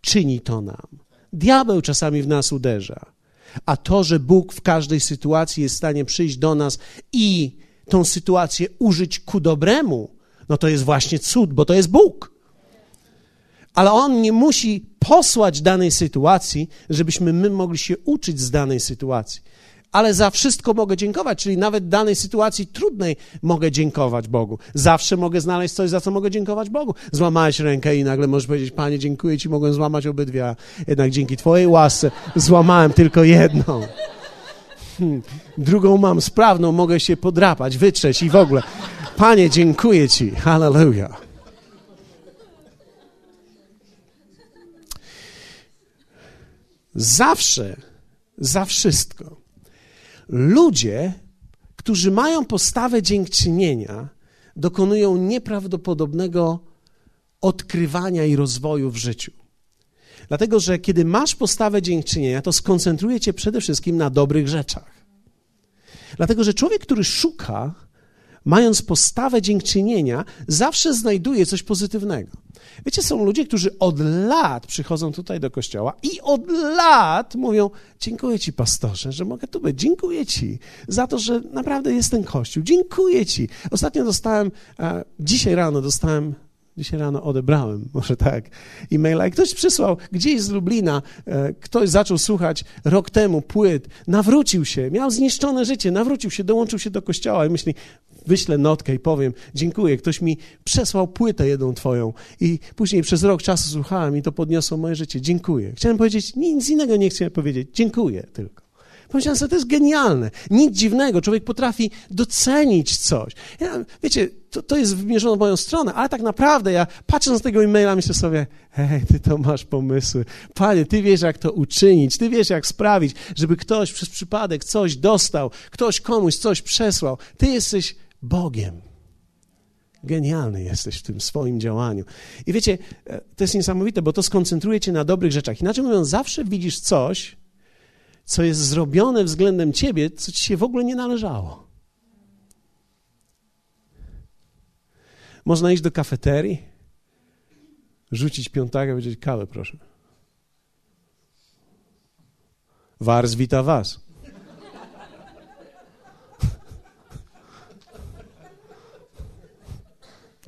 czyni to nam. Diabeł czasami w nas uderza. A to, że Bóg w każdej sytuacji jest w stanie przyjść do nas i tą sytuację użyć ku dobremu, no to jest właśnie cud, bo to jest Bóg. Ale On nie musi posłać danej sytuacji, żebyśmy my mogli się uczyć z danej sytuacji ale za wszystko mogę dziękować, czyli nawet w danej sytuacji trudnej mogę dziękować Bogu. Zawsze mogę znaleźć coś, za co mogę dziękować Bogu. Złamałeś rękę i nagle możesz powiedzieć, Panie, dziękuję Ci, mogłem złamać obydwie, a jednak dzięki Twojej łasce złamałem tylko jedną. Hmm. Drugą mam sprawną, mogę się podrapać, wytrzeć i w ogóle. Panie, dziękuję Ci. Hallelujah. Zawsze, za wszystko Ludzie, którzy mają postawę dziękczynienia, dokonują nieprawdopodobnego odkrywania i rozwoju w życiu. Dlatego, że kiedy masz postawę dziękczynienia, to skoncentruje cię przede wszystkim na dobrych rzeczach. Dlatego, że człowiek, który szuka, mając postawę dziękczynienia, zawsze znajduje coś pozytywnego. Wiecie, są ludzie, którzy od lat przychodzą tutaj do kościoła i od lat mówią: Dziękuję Ci, pastorze, że mogę tu być. Dziękuję Ci za to, że naprawdę jest ten kościół. Dziękuję Ci. Ostatnio dostałem, e, dzisiaj rano dostałem Dzisiaj rano odebrałem, może tak, e-maila i ktoś przysłał gdzieś z Lublina, e, ktoś zaczął słuchać rok temu płyt, nawrócił się, miał zniszczone życie, nawrócił się, dołączył się do kościoła i myśli, wyślę notkę i powiem, dziękuję, ktoś mi przesłał płytę jedną twoją i później przez rok czasu słuchałem i to podniosło moje życie. Dziękuję. Chciałem powiedzieć, nic innego nie chcę powiedzieć. Dziękuję tylko. Pomyślałem sobie, to jest genialne. Nic dziwnego. Człowiek potrafi docenić coś. Ja, wiecie, to, to jest wymierzone w moją stronę, ale tak naprawdę ja patrząc na tego e-maila myślę sobie, hej, ty to masz pomysły. Panie, ty wiesz, jak to uczynić. Ty wiesz, jak sprawić, żeby ktoś przez przypadek coś dostał, ktoś komuś coś przesłał. Ty jesteś Bogiem. Genialny jesteś w tym swoim działaniu. I wiecie, e, to jest niesamowite, bo to skoncentruje cię na dobrych rzeczach. Inaczej mówiąc, zawsze widzisz coś, co jest zrobione względem ciebie, co ci się w ogóle nie należało. Można iść do kafeterii, rzucić piątaka i powiedzieć kawę, proszę. Wars wita was.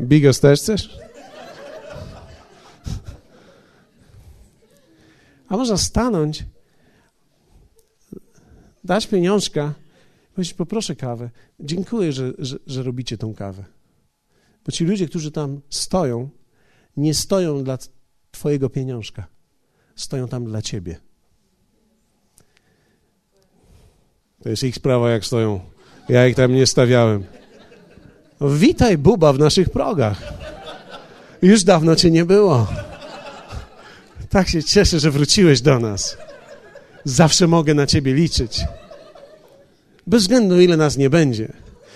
Bigos też chcesz? A można stanąć dać pieniążka, powiedzieć, poproszę kawę. Dziękuję, że, że, że robicie tą kawę. Bo ci ludzie, którzy tam stoją, nie stoją dla twojego pieniążka. Stoją tam dla ciebie. To jest ich sprawa, jak stoją. Ja ich tam nie stawiałem. No, witaj, Buba, w naszych progach. Już dawno cię nie było. Tak się cieszę, że wróciłeś do nas. Zawsze mogę na ciebie liczyć. Bez względu, ile nas nie będzie.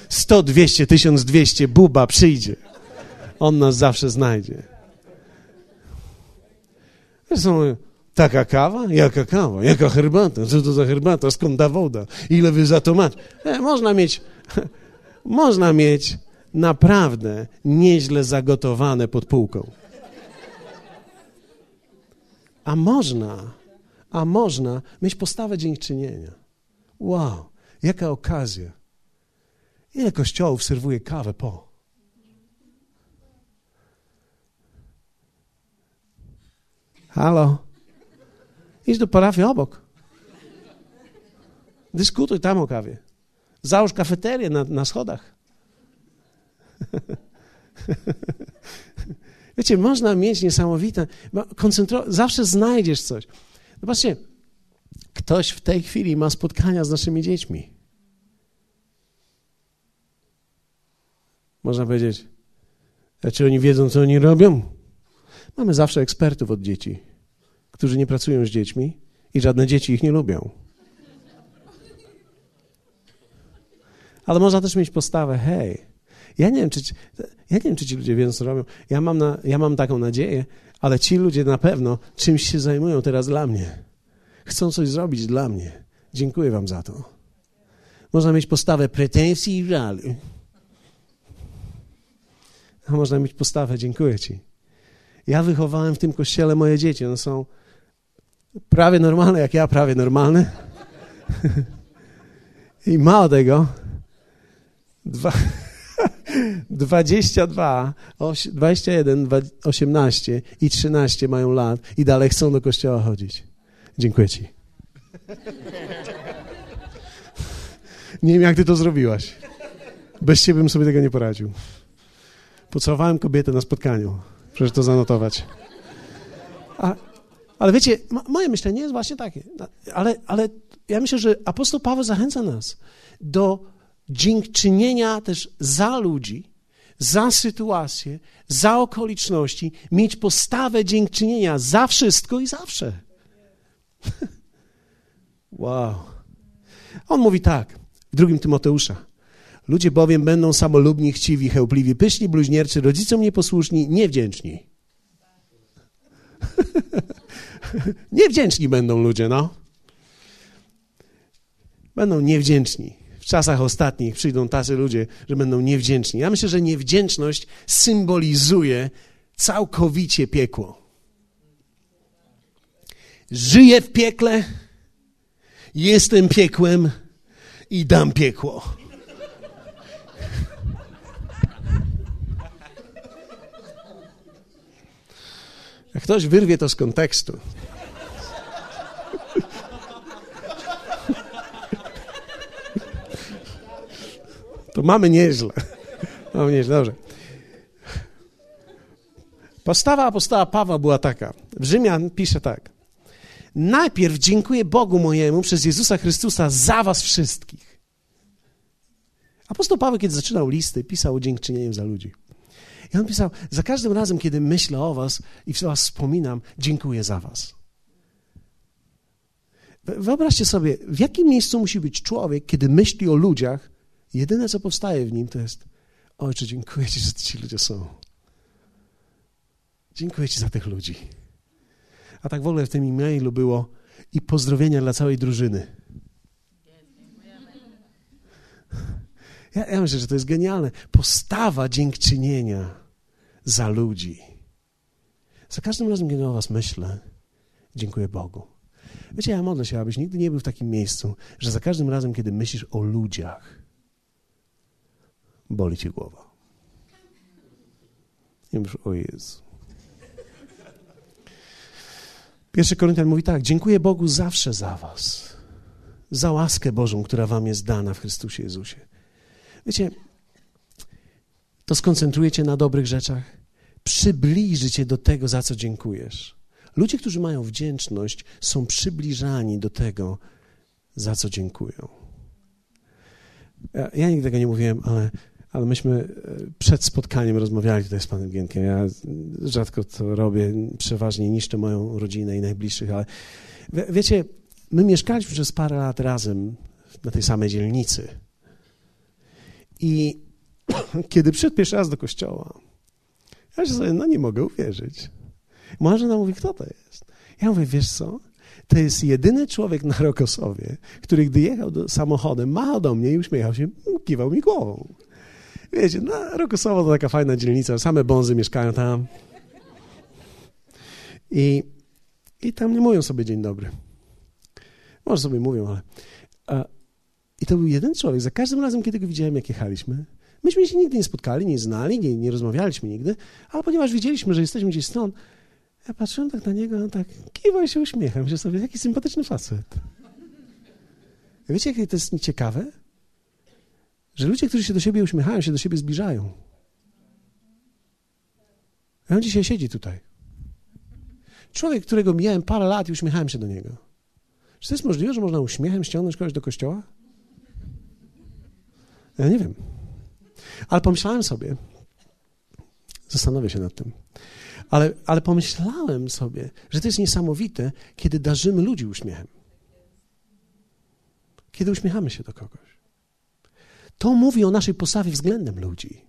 100, 200, 1200, buba przyjdzie. On nas zawsze znajdzie. Zresztą taka kawa? Jaka kawa? Jaka herbata? Co to za herbata? Skąd ta woda? Ile wy za to macie? E, można mieć, można mieć naprawdę nieźle zagotowane pod półką. A można a można mieć postawę dziękczynienia. Wow, jaka okazja. Ile kościołów serwuje kawę po? Halo? Idź do parafii obok. Dyskutuj tam o kawie. Załóż kafeterię na, na schodach. Wiecie, można mieć niesamowite, zawsze znajdziesz coś. Zobaczcie, ktoś w tej chwili ma spotkania z naszymi dziećmi. Można powiedzieć, a czy oni wiedzą, co oni robią? Mamy zawsze ekspertów od dzieci, którzy nie pracują z dziećmi i żadne dzieci ich nie lubią. Ale można też mieć postawę, hej, ja nie wiem, czy, ja nie wiem, czy ci ludzie wiedzą, co robią. Ja mam, na, ja mam taką nadzieję, ale ci ludzie na pewno czymś się zajmują teraz dla mnie. Chcą coś zrobić dla mnie. Dziękuję wam za to. Można mieć postawę pretensji i żalu. A można mieć postawę, dziękuję ci. Ja wychowałem w tym kościele moje dzieci. One są prawie normalne, jak ja, prawie normalne. I mało tego, dwa, 22, 21, 18 i 13 mają lat i dalej chcą do kościoła chodzić. Dziękuję ci. Nie wiem, jak ty to zrobiłaś. Bez ciebie bym sobie tego nie poradził. Pocałowałem kobietę na spotkaniu. Proszę to zanotować. A, ale wiecie, moje myślenie jest właśnie takie. Ale, ale ja myślę, że apostoł Paweł zachęca nas do dziękczynienia też za ludzi, za sytuację, za okoliczności, mieć postawę dziękczynienia za wszystko i zawsze. wow. On mówi tak w drugim Tymoteusza. Ludzie bowiem będą samolubni, chciwi, chełpliwi, pyszni, bluźnierczy, rodzicom nieposłuszni, niewdzięczni. niewdzięczni będą ludzie, no. Będą niewdzięczni czasach ostatnich przyjdą tacy ludzie, że będą niewdzięczni. Ja myślę, że niewdzięczność symbolizuje całkowicie piekło. Żyję w piekle, jestem piekłem i dam piekło. Jak ktoś wyrwie to z kontekstu, to mamy nieźle. Mamy nieźle, dobrze. Postawa apostoła Pawła była taka. W Rzymian pisze tak. Najpierw dziękuję Bogu mojemu przez Jezusa Chrystusa za was wszystkich. Apostoł Paweł, kiedy zaczynał listy, pisał o dziękczynieniu za ludzi. I on pisał, za każdym razem, kiedy myślę o was i was wspominam, dziękuję za was. Wyobraźcie sobie, w jakim miejscu musi być człowiek, kiedy myśli o ludziach, jedyne co powstaje w nim to jest, ojcze, dziękuję ci, że ci ludzie są. Dziękuję ci za tych ludzi. A tak w ogóle w tym e-mailu było i pozdrowienia dla całej drużyny. Ja, ja myślę, że to jest genialne. Postawa dziękczynienia za ludzi. Za każdym razem, kiedy o was myślę, dziękuję Bogu. Wiecie, ja modlę się, abyś nigdy nie był w takim miejscu, że za każdym razem, kiedy myślisz o ludziach, boli cię głowa. Nie mówisz, o Jezu. Pierwszy Koryntian mówi tak, dziękuję Bogu zawsze za was, za łaskę Bożą, która wam jest dana w Chrystusie Jezusie. Wiecie, to skoncentruje cię na dobrych rzeczach, przybliży cię do tego, za co dziękujesz. Ludzie, którzy mają wdzięczność, są przybliżani do tego, za co dziękują. Ja, ja nigdy tego nie mówiłem, ale, ale myśmy e, przed spotkaniem rozmawiali tutaj z panem Gienkiem. Ja rzadko to robię, przeważnie niszczę moją rodzinę i najbliższych, ale wiecie, my mieszkaliśmy przez parę lat razem na tej samej dzielnicy. I kiedy przyszedł pierwszy raz do kościoła, ja się sobie, no nie mogę uwierzyć. Moja żona mówi, kto to jest? Ja mówię, wiesz co? To jest jedyny człowiek na Rokosowie, który gdy jechał do, samochodem, machał do mnie i uśmiechał się, kiwał mi głową. Wiecie, no Rokosowo to taka fajna dzielnica, same bonzy mieszkają tam. I, i tam nie mówią sobie dzień dobry. Może sobie mówią, ale... A, I to był jeden człowiek. Za każdym razem, kiedy go widziałem, jak jechaliśmy, myśmy się nigdy nie spotkali, nie znali, nie, nie rozmawialiśmy nigdy, ale ponieważ widzieliśmy, że jesteśmy gdzieś stąd, ja patrzyłem tak na niego, on tak kiwał się uśmiechał. Myślę sobie, jaki sympatyczny facet. Wiecie, jakie to jest ciekawe? Że ludzie, którzy się do siebie uśmiechają, się do siebie zbliżają. I on dzisiaj siedzi tutaj. Człowiek, którego mijałem parę lat i uśmiechałem się do niego. Czy to jest możliwe, że można uśmiechem ściągnąć kogoś do kościoła? Ja nie wiem. Ale pomyślałem sobie, zastanowię się nad tym, ale, ale pomyślałem sobie, że to jest niesamowite, kiedy darzymy ludzi uśmiechem. Kiedy uśmiechamy się do kogoś. To mówi o naszej postawie względem ludzi.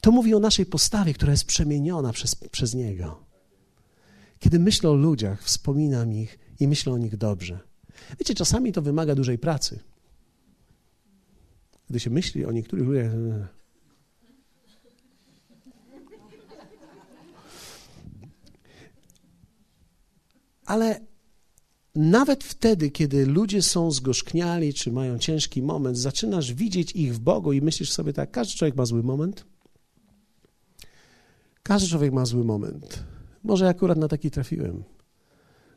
To mówi o naszej postawie, która jest przemieniona przez, przez Niego. Kiedy myślę o ludziach, wspominam ich i myślę o nich dobrze. Wiecie, czasami to wymaga dużej pracy. Gdy się myśli o niektórych ludziach, Ale nawet wtedy, kiedy ludzie są zgorzkniali, czy mają ciężki moment, zaczynasz widzieć ich w Bogu i myślisz sobie tak, każdy człowiek ma zły moment. Każdy człowiek ma zły moment. Może akurat na taki trafiłem.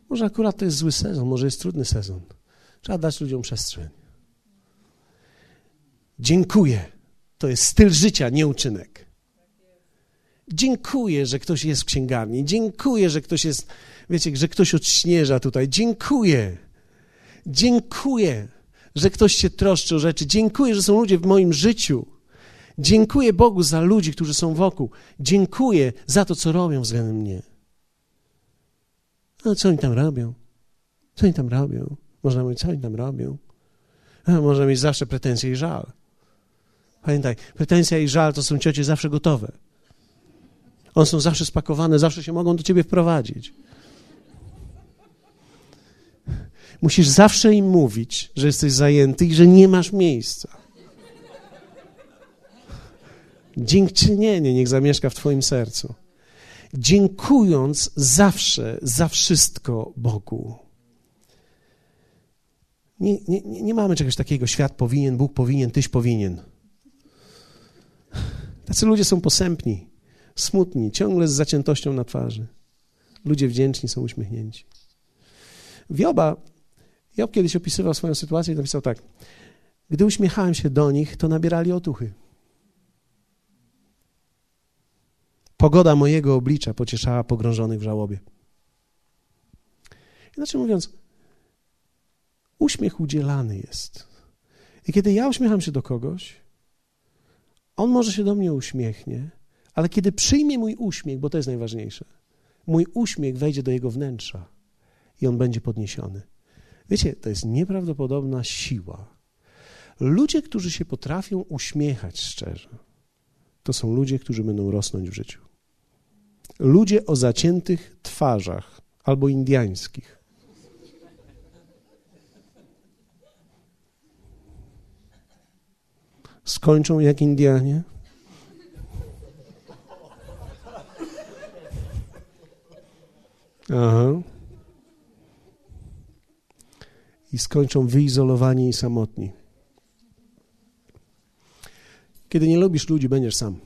Może akurat to jest zły sezon, może jest trudny sezon. Trzeba dać ludziom przestrzeń. Dziękuję. To jest styl życia, nie uczynek. Dziękuję, że ktoś jest w księgarni. Dziękuję, że ktoś jest wiecie, że ktoś odśnieża tutaj. Dziękuję. Dziękuję, że ktoś się troszczy o rzeczy. Dziękuję, że są ludzie w moim życiu. Dziękuję Bogu za ludzi, którzy są wokół. Dziękuję za to, co robią względem mnie. A co oni tam robią? Co oni tam robią? Można mówić, co oni tam robią? A, można mieć zawsze pretensje i żal. Pamiętaj, pretensja i żal to są ciocie zawsze gotowe. One są zawsze spakowane, zawsze się mogą do ciebie wprowadzić. Musisz zawsze im mówić, że jesteś zajęty i że nie masz miejsca. Dziękczynienie niech zamieszka w Twoim sercu. Dziękując zawsze za wszystko Bogu. Nie, nie, nie mamy czegoś takiego, świat powinien, Bóg powinien, tyś powinien. Tacy ludzie są posępni, smutni, ciągle z zaciętością na twarzy. Ludzie wdzięczni są uśmiechnięci. Wioba Job kiedyś opisywał swoją sytuację i napisał tak. Gdy uśmiechałem się do nich, to nabierali otuchy. Pogoda mojego oblicza pocieszała pogrążonych w żałobie. Inaczej mówiąc, uśmiech udzielany jest. I kiedy ja uśmiecham się do kogoś, on może się do mnie uśmiechnie, ale kiedy przyjmie mój uśmiech, bo to jest najważniejsze, mój uśmiech wejdzie do jego wnętrza i on będzie podniesiony. Wiecie, to jest nieprawdopodobna siła. Ludzie, którzy się potrafią uśmiechać szczerze, to są ludzie, którzy będą rosnąć w życiu. Ludzie o zaciętych twarzach albo indiańskich. Skończą jak Indianie? Aha. I skończą wyizolowani i samotni. Kiedy nie lubisz ludzi, będziesz sam.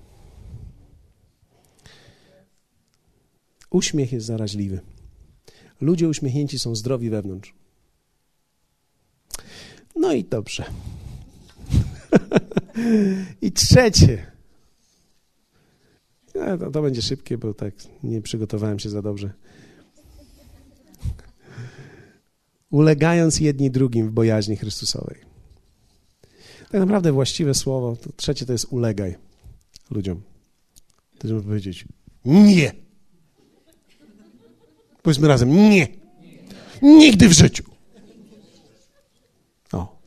Uśmiech jest zaraźliwy. Ludzie uśmiechnięci są zdrowi wewnątrz. No i dobrze. I trzecie. to, to będzie szybkie, bo tak nie przygotowałem się za dobrze. Ulegając jedni drugim w bojaźni Chrystusowej. Tak naprawdę właściwe słowo, to trzecie to jest ulegaj ludziom. To żeby powiedzieć nie. Powiedzmy razem nie. Nigdy w życiu. O.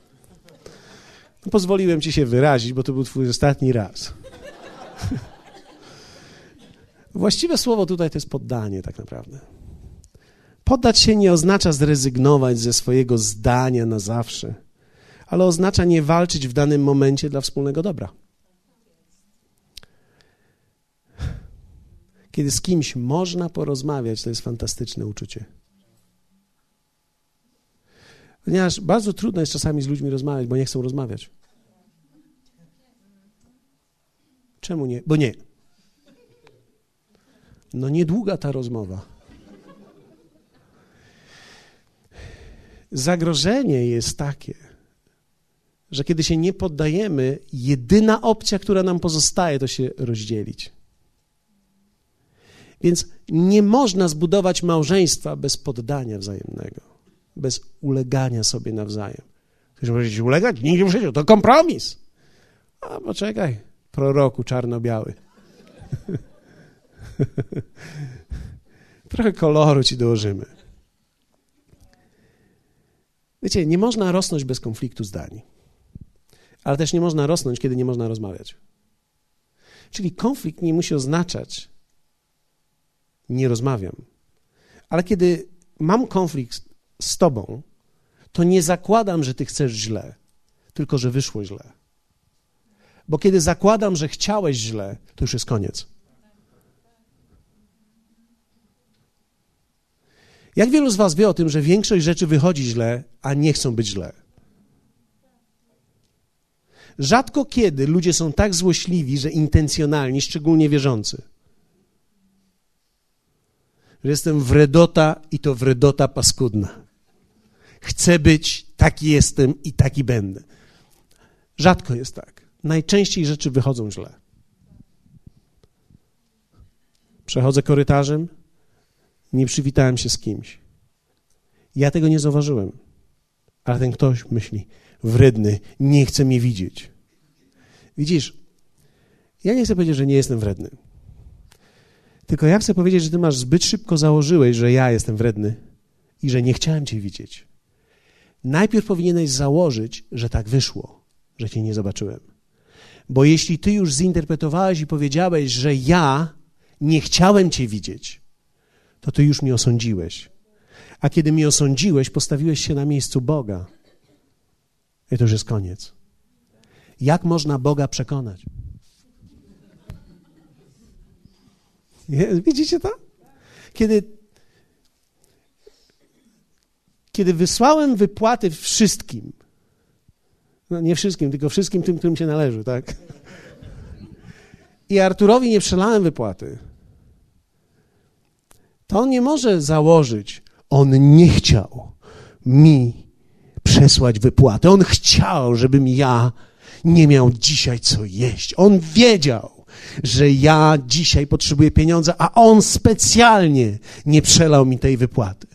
No pozwoliłem ci się wyrazić, bo to był twój ostatni raz. Właściwe słowo tutaj to jest poddanie tak naprawdę. Poddać się nie oznacza zrezygnować ze swojego zdania na zawsze, ale oznacza nie walczyć w danym momencie dla wspólnego dobra. Kiedy z kimś można porozmawiać, to jest fantastyczne uczucie. Ponieważ bardzo trudno jest czasami z ludźmi rozmawiać, bo nie chcą rozmawiać. Czemu nie? Bo nie. No niedługa ta rozmowa. Zagrożenie jest takie, że kiedy się nie poddajemy, jedyna opcja, która nam pozostaje, to się rozdzielić. Więc nie można zbudować małżeństwa bez poddania wzajemnego, bez ulegania sobie nawzajem. Ktoś może ulegać? Nigdy w życiu, to kompromis. A poczekaj, proroku czarno-biały. Trochę koloru ci dołożymy. Wiecie, nie można rosnąć bez konfliktu zdań, ale też nie można rosnąć, kiedy nie można rozmawiać. Czyli konflikt nie musi oznaczać, nie rozmawiam. Ale kiedy mam konflikt z tobą, to nie zakładam, że ty chcesz źle, tylko że wyszło źle. Bo kiedy zakładam, że chciałeś źle, to już jest koniec. Jak wielu z Was wie o tym, że większość rzeczy wychodzi źle, a nie chcą być źle? Rzadko kiedy ludzie są tak złośliwi, że intencjonalni, szczególnie wierzący. Że jestem wredota i to wredota paskudna. Chcę być, taki jestem i taki będę. Rzadko jest tak. Najczęściej rzeczy wychodzą źle. Przechodzę korytarzem, nie przywitałem się z kimś. Ja tego nie zauważyłem, ale ten ktoś myśli, wredny, nie chce mnie widzieć. Widzisz, ja nie chcę powiedzieć, że nie jestem wredny. Tylko ja chcę powiedzieć, że ty masz zbyt szybko założyłeś, że ja jestem wredny i że nie chciałem cię widzieć. Najpierw powinieneś założyć, że tak wyszło, że cię nie zobaczyłem. Bo jeśli ty już zinterpretowałeś i powiedziałeś, że ja nie chciałem cię widzieć, to ty już mnie osądziłeś. A kiedy mnie osądziłeś, postawiłeś się na miejscu Boga. I to już jest koniec. Jak można Boga przekonać? Widzicie to? Kiedy, kiedy wysłałem wypłaty wszystkim, no nie wszystkim, tylko wszystkim tym, którym się należy, tak? I Arturowi nie przelałem wypłaty, on nie może założyć, on nie chciał mi przesłać wypłatę. On chciał, żebym ja nie miał dzisiaj co jeść. On wiedział, że ja dzisiaj potrzebuję pieniądza, a on specjalnie nie przelał mi tej wypłaty.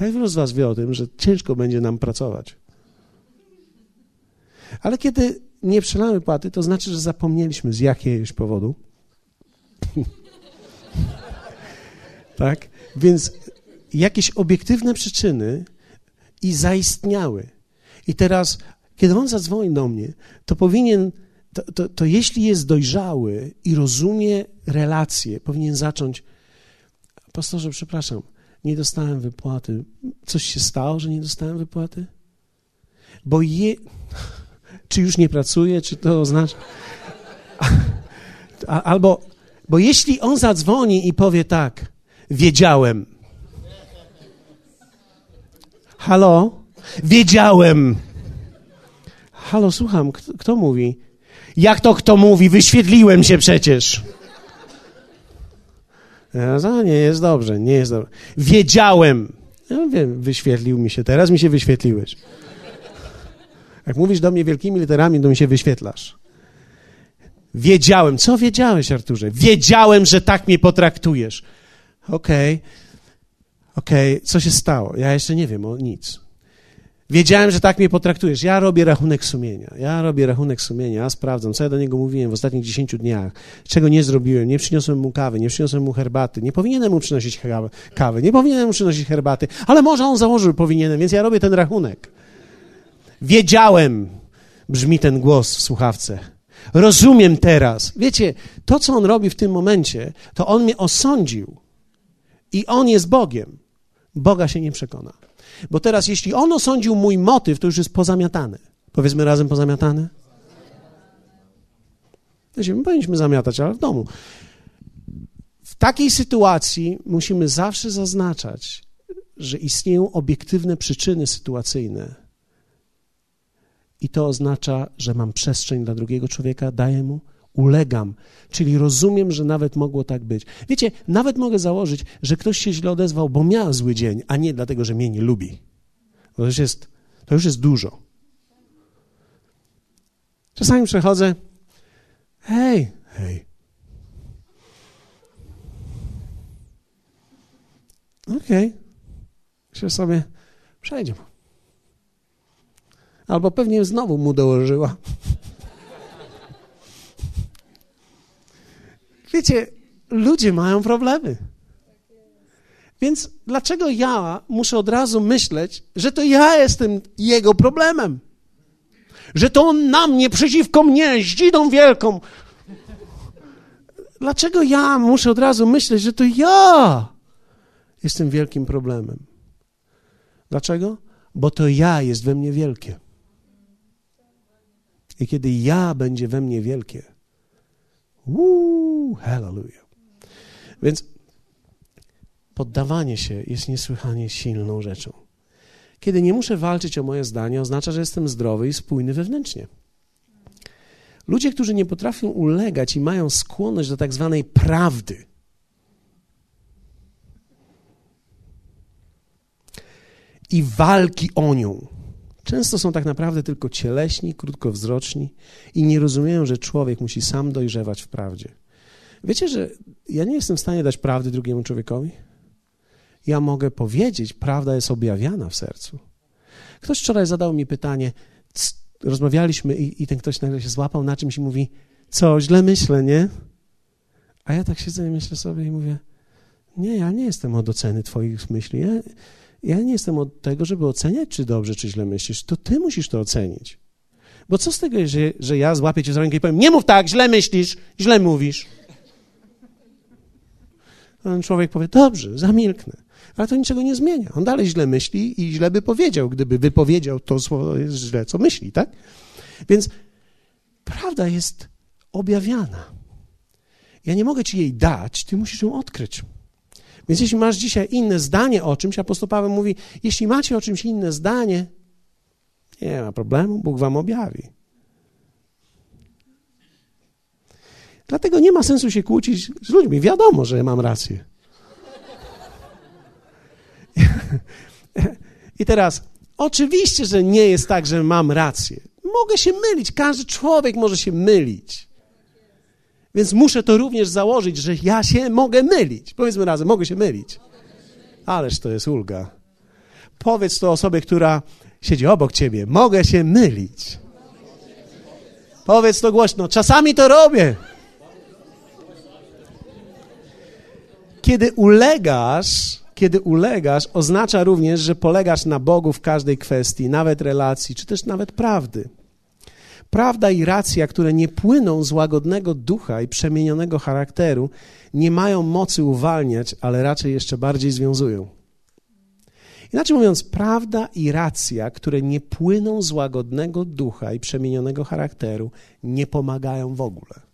Jak wielu z Was wie o tym, że ciężko będzie nam pracować. Ale kiedy nie przelamy wypłaty, to znaczy, że zapomnieliśmy z jakiegoś powodu. tak? Więc jakieś obiektywne przyczyny i zaistniały. I teraz, kiedy on zadzwoni do mnie, to powinien, to, to, to jeśli jest dojrzały i rozumie relacje, powinien zacząć. Pastorze, przepraszam, nie dostałem wypłaty. Coś się stało, że nie dostałem wypłaty? Bo je. Czy już nie pracuje, czy to oznacza. Albo, bo jeśli on zadzwoni i powie tak, wiedziałem. Halo? Wiedziałem. Halo, słucham, kto, kto mówi? Jak to kto mówi? Wyświetliłem się przecież. Ja, nie jest dobrze, nie jest dobrze. Wiedziałem. Ja wiem, wyświetlił mi się, teraz mi się wyświetliłeś. Jak mówisz do mnie wielkimi literami, to mi się wyświetlasz. Wiedziałem. Co wiedziałeś, Arturze? Wiedziałem, że tak mnie potraktujesz. Okej. Okay. Okej, okay. co się stało? Ja jeszcze nie wiem o nic. Wiedziałem, że tak mnie potraktujesz. Ja robię rachunek sumienia. Ja robię rachunek sumienia, ja sprawdzam, co ja do niego mówiłem w ostatnich dziesięciu dniach, czego nie zrobiłem. Nie przyniosłem mu kawy, nie przyniosłem mu herbaty. Nie powinienem mu przynosić kawy, nie powinienem mu przynosić herbaty, ale może on założył, powinienem, więc ja robię ten rachunek. Wiedziałem, brzmi ten głos w słuchawce. Rozumiem teraz. Wiecie, to, co on robi w tym momencie, to on mnie osądził. I on jest Bogiem. Boga się nie przekona. Bo teraz, jeśli on osądził mój motyw, to już jest pozamiatane. Powiedzmy razem pozamiatane? Wiecie, my powinniśmy zamiatać, ale w domu. W takiej sytuacji musimy zawsze zaznaczać, że istnieją obiektywne przyczyny sytuacyjne. I to oznacza, że mam przestrzeń dla drugiego człowieka, daję mu, ulegam, czyli rozumiem, że nawet mogło tak być. Wiecie, nawet mogę założyć, że ktoś się źle odezwał, bo miał zły dzień, a nie dlatego, że mnie nie lubi. To już jest, to już jest dużo. Czasami przechodzę, hej, hej. Okej. Okay. Myślę sobie, przejdzie. Albo pewnie znowu mu dołożyła. Wiecie, ludzie mają problemy. Więc dlaczego ja muszę od razu myśleć, że to ja jestem jego problemem? Że to on na mnie, przeciwko mnie, zdzidą wielką. Dlaczego ja muszę od razu myśleć, że to ja jestem wielkim problemem? Dlaczego? Bo to ja jest we mnie wielkie. I kiedy ja będzie we mnie wielkie, Uuu, hallelujah. Więc poddawanie się jest niesłychanie silną rzeczą. Kiedy nie muszę walczyć o moje zdanie, oznacza, że jestem zdrowy i spójny wewnętrznie. Ludzie, którzy nie potrafią ulegać i mają skłonność do tak zwanej prawdy, i walki o nią, Często są tak naprawdę tylko cieleśni, krótkowzroczni i nie rozumieją, że człowiek musi sam dojrzewać w prawdzie. Wiecie, że ja nie jestem w stanie dać prawdy drugiemu człowiekowi? Ja mogę powiedzieć, prawda jest objawiana w sercu. Ktoś wczoraj zadał mi pytanie, rozmawialiśmy i, i ten ktoś nagle się złapał na czymś i mówi, co, źle myślę, nie? A ja tak siedzę i myślę sobie i mówię, nie, ja nie jestem od oceny twoich myśli. Ja, ja nie jestem od tego, żeby oceniać, czy dobrze, czy źle myślisz. To ty musisz to ocenić. Bo co z tego, że, że ja złapię cię za rękę i powiem, nie mów tak, źle myślisz, źle mówisz. Ten człowiek powie, dobrze, zamilknę. Ale to niczego nie zmienia. On dalej źle myśli i źle by powiedział, gdyby wypowiedział to słowo źle, co myśli, tak? Więc prawda jest objawiana. Ja nie mogę ci jej dać, ty musisz ją odkryć. Więc jeśli masz dzisiaj inne zdanie o czymś, apostoł Paweł mówi, jeśli macie o czymś inne zdanie, nie ma problemu, Bóg wam objawi. Dlatego nie ma sensu się kłócić z ludźmi. Wiadomo, że mam rację. I teraz Oczywiście, że nie jest tak, że mam rację. Mogę się mylić, każdy człowiek może się mylić. Więc muszę to również założyć, że ja się mogę mylić. Powiedzmy razem, mogę się mylić. Ależ to jest ulga. Powiedz to osobie, która siedzi obok ciebie. Mogę się mylić. Powiedz to głośno. Czasami to robię. Kiedy ulegasz, kiedy ulegasz, oznacza również, że polegasz na Bogu w każdej kwestii, nawet relacji, czy też nawet prawdy. Prawda i racja, które nie płyną z łagodnego ducha i przemienionego charakteru, nie mają mocy uwalniać, ale raczej jeszcze bardziej związują. Inaczej mówiąc, prawda i racja, które nie płyną z łagodnego ducha i przemienionego charakteru, nie pomagają w ogóle.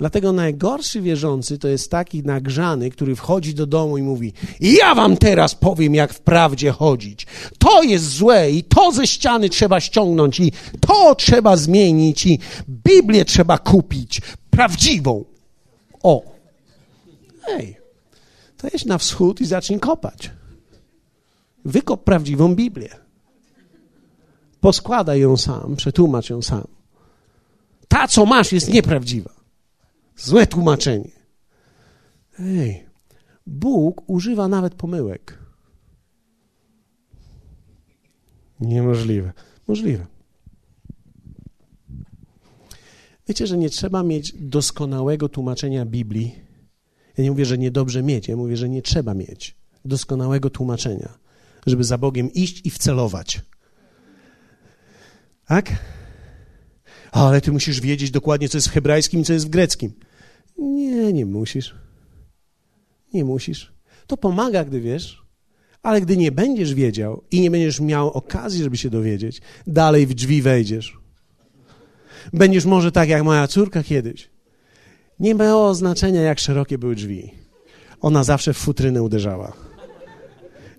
Dlatego najgorszy wierzący to jest taki nagrzany, który wchodzi do domu i mówi: Ja wam teraz powiem, jak w prawdzie chodzić. To jest złe i to ze ściany trzeba ściągnąć i to trzeba zmienić i Biblię trzeba kupić. Prawdziwą. O. Hej, to jedź na wschód i zacznij kopać. Wykop prawdziwą Biblię. Poskładaj ją sam, przetłumacz ją sam. Ta, co masz, jest nieprawdziwa. Złe tłumaczenie. Ej, Bóg używa nawet pomyłek. Niemożliwe. Możliwe. Wiecie, że nie trzeba mieć doskonałego tłumaczenia Biblii. Ja nie mówię, że niedobrze mieć, ja mówię, że nie trzeba mieć doskonałego tłumaczenia, żeby za Bogiem iść i wcelować. Tak? Ale ty musisz wiedzieć dokładnie, co jest w hebrajskim i co jest w greckim. Nie, nie musisz. Nie musisz. To pomaga, gdy wiesz, ale gdy nie będziesz wiedział i nie będziesz miał okazji, żeby się dowiedzieć, dalej w drzwi wejdziesz. Będziesz może tak jak moja córka kiedyś. Nie miało znaczenia, jak szerokie były drzwi. Ona zawsze w futrynę uderzała.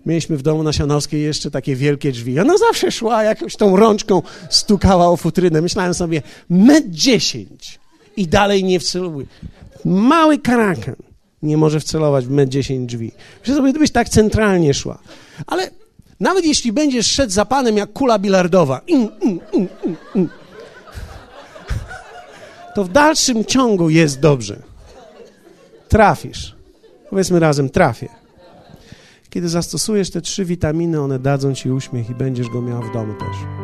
Mieliśmy w domu na Sianowskiej jeszcze takie wielkie drzwi. Ona zawsze szła jakąś tą rączką, stukała o futrynę. Myślałem sobie, met dziesięć i dalej nie wceluje. Mały karakan nie może wcelować w metr 10 drzwi. Myślę sobie, gdybyś tak centralnie szła. Ale nawet jeśli będziesz szedł za panem jak kula bilardowa, in, in, in, to w dalszym ciągu jest dobrze. Trafisz. Powiedzmy razem, trafię. Kiedy zastosujesz te trzy witaminy, one dadzą ci uśmiech i będziesz go miał w domu też.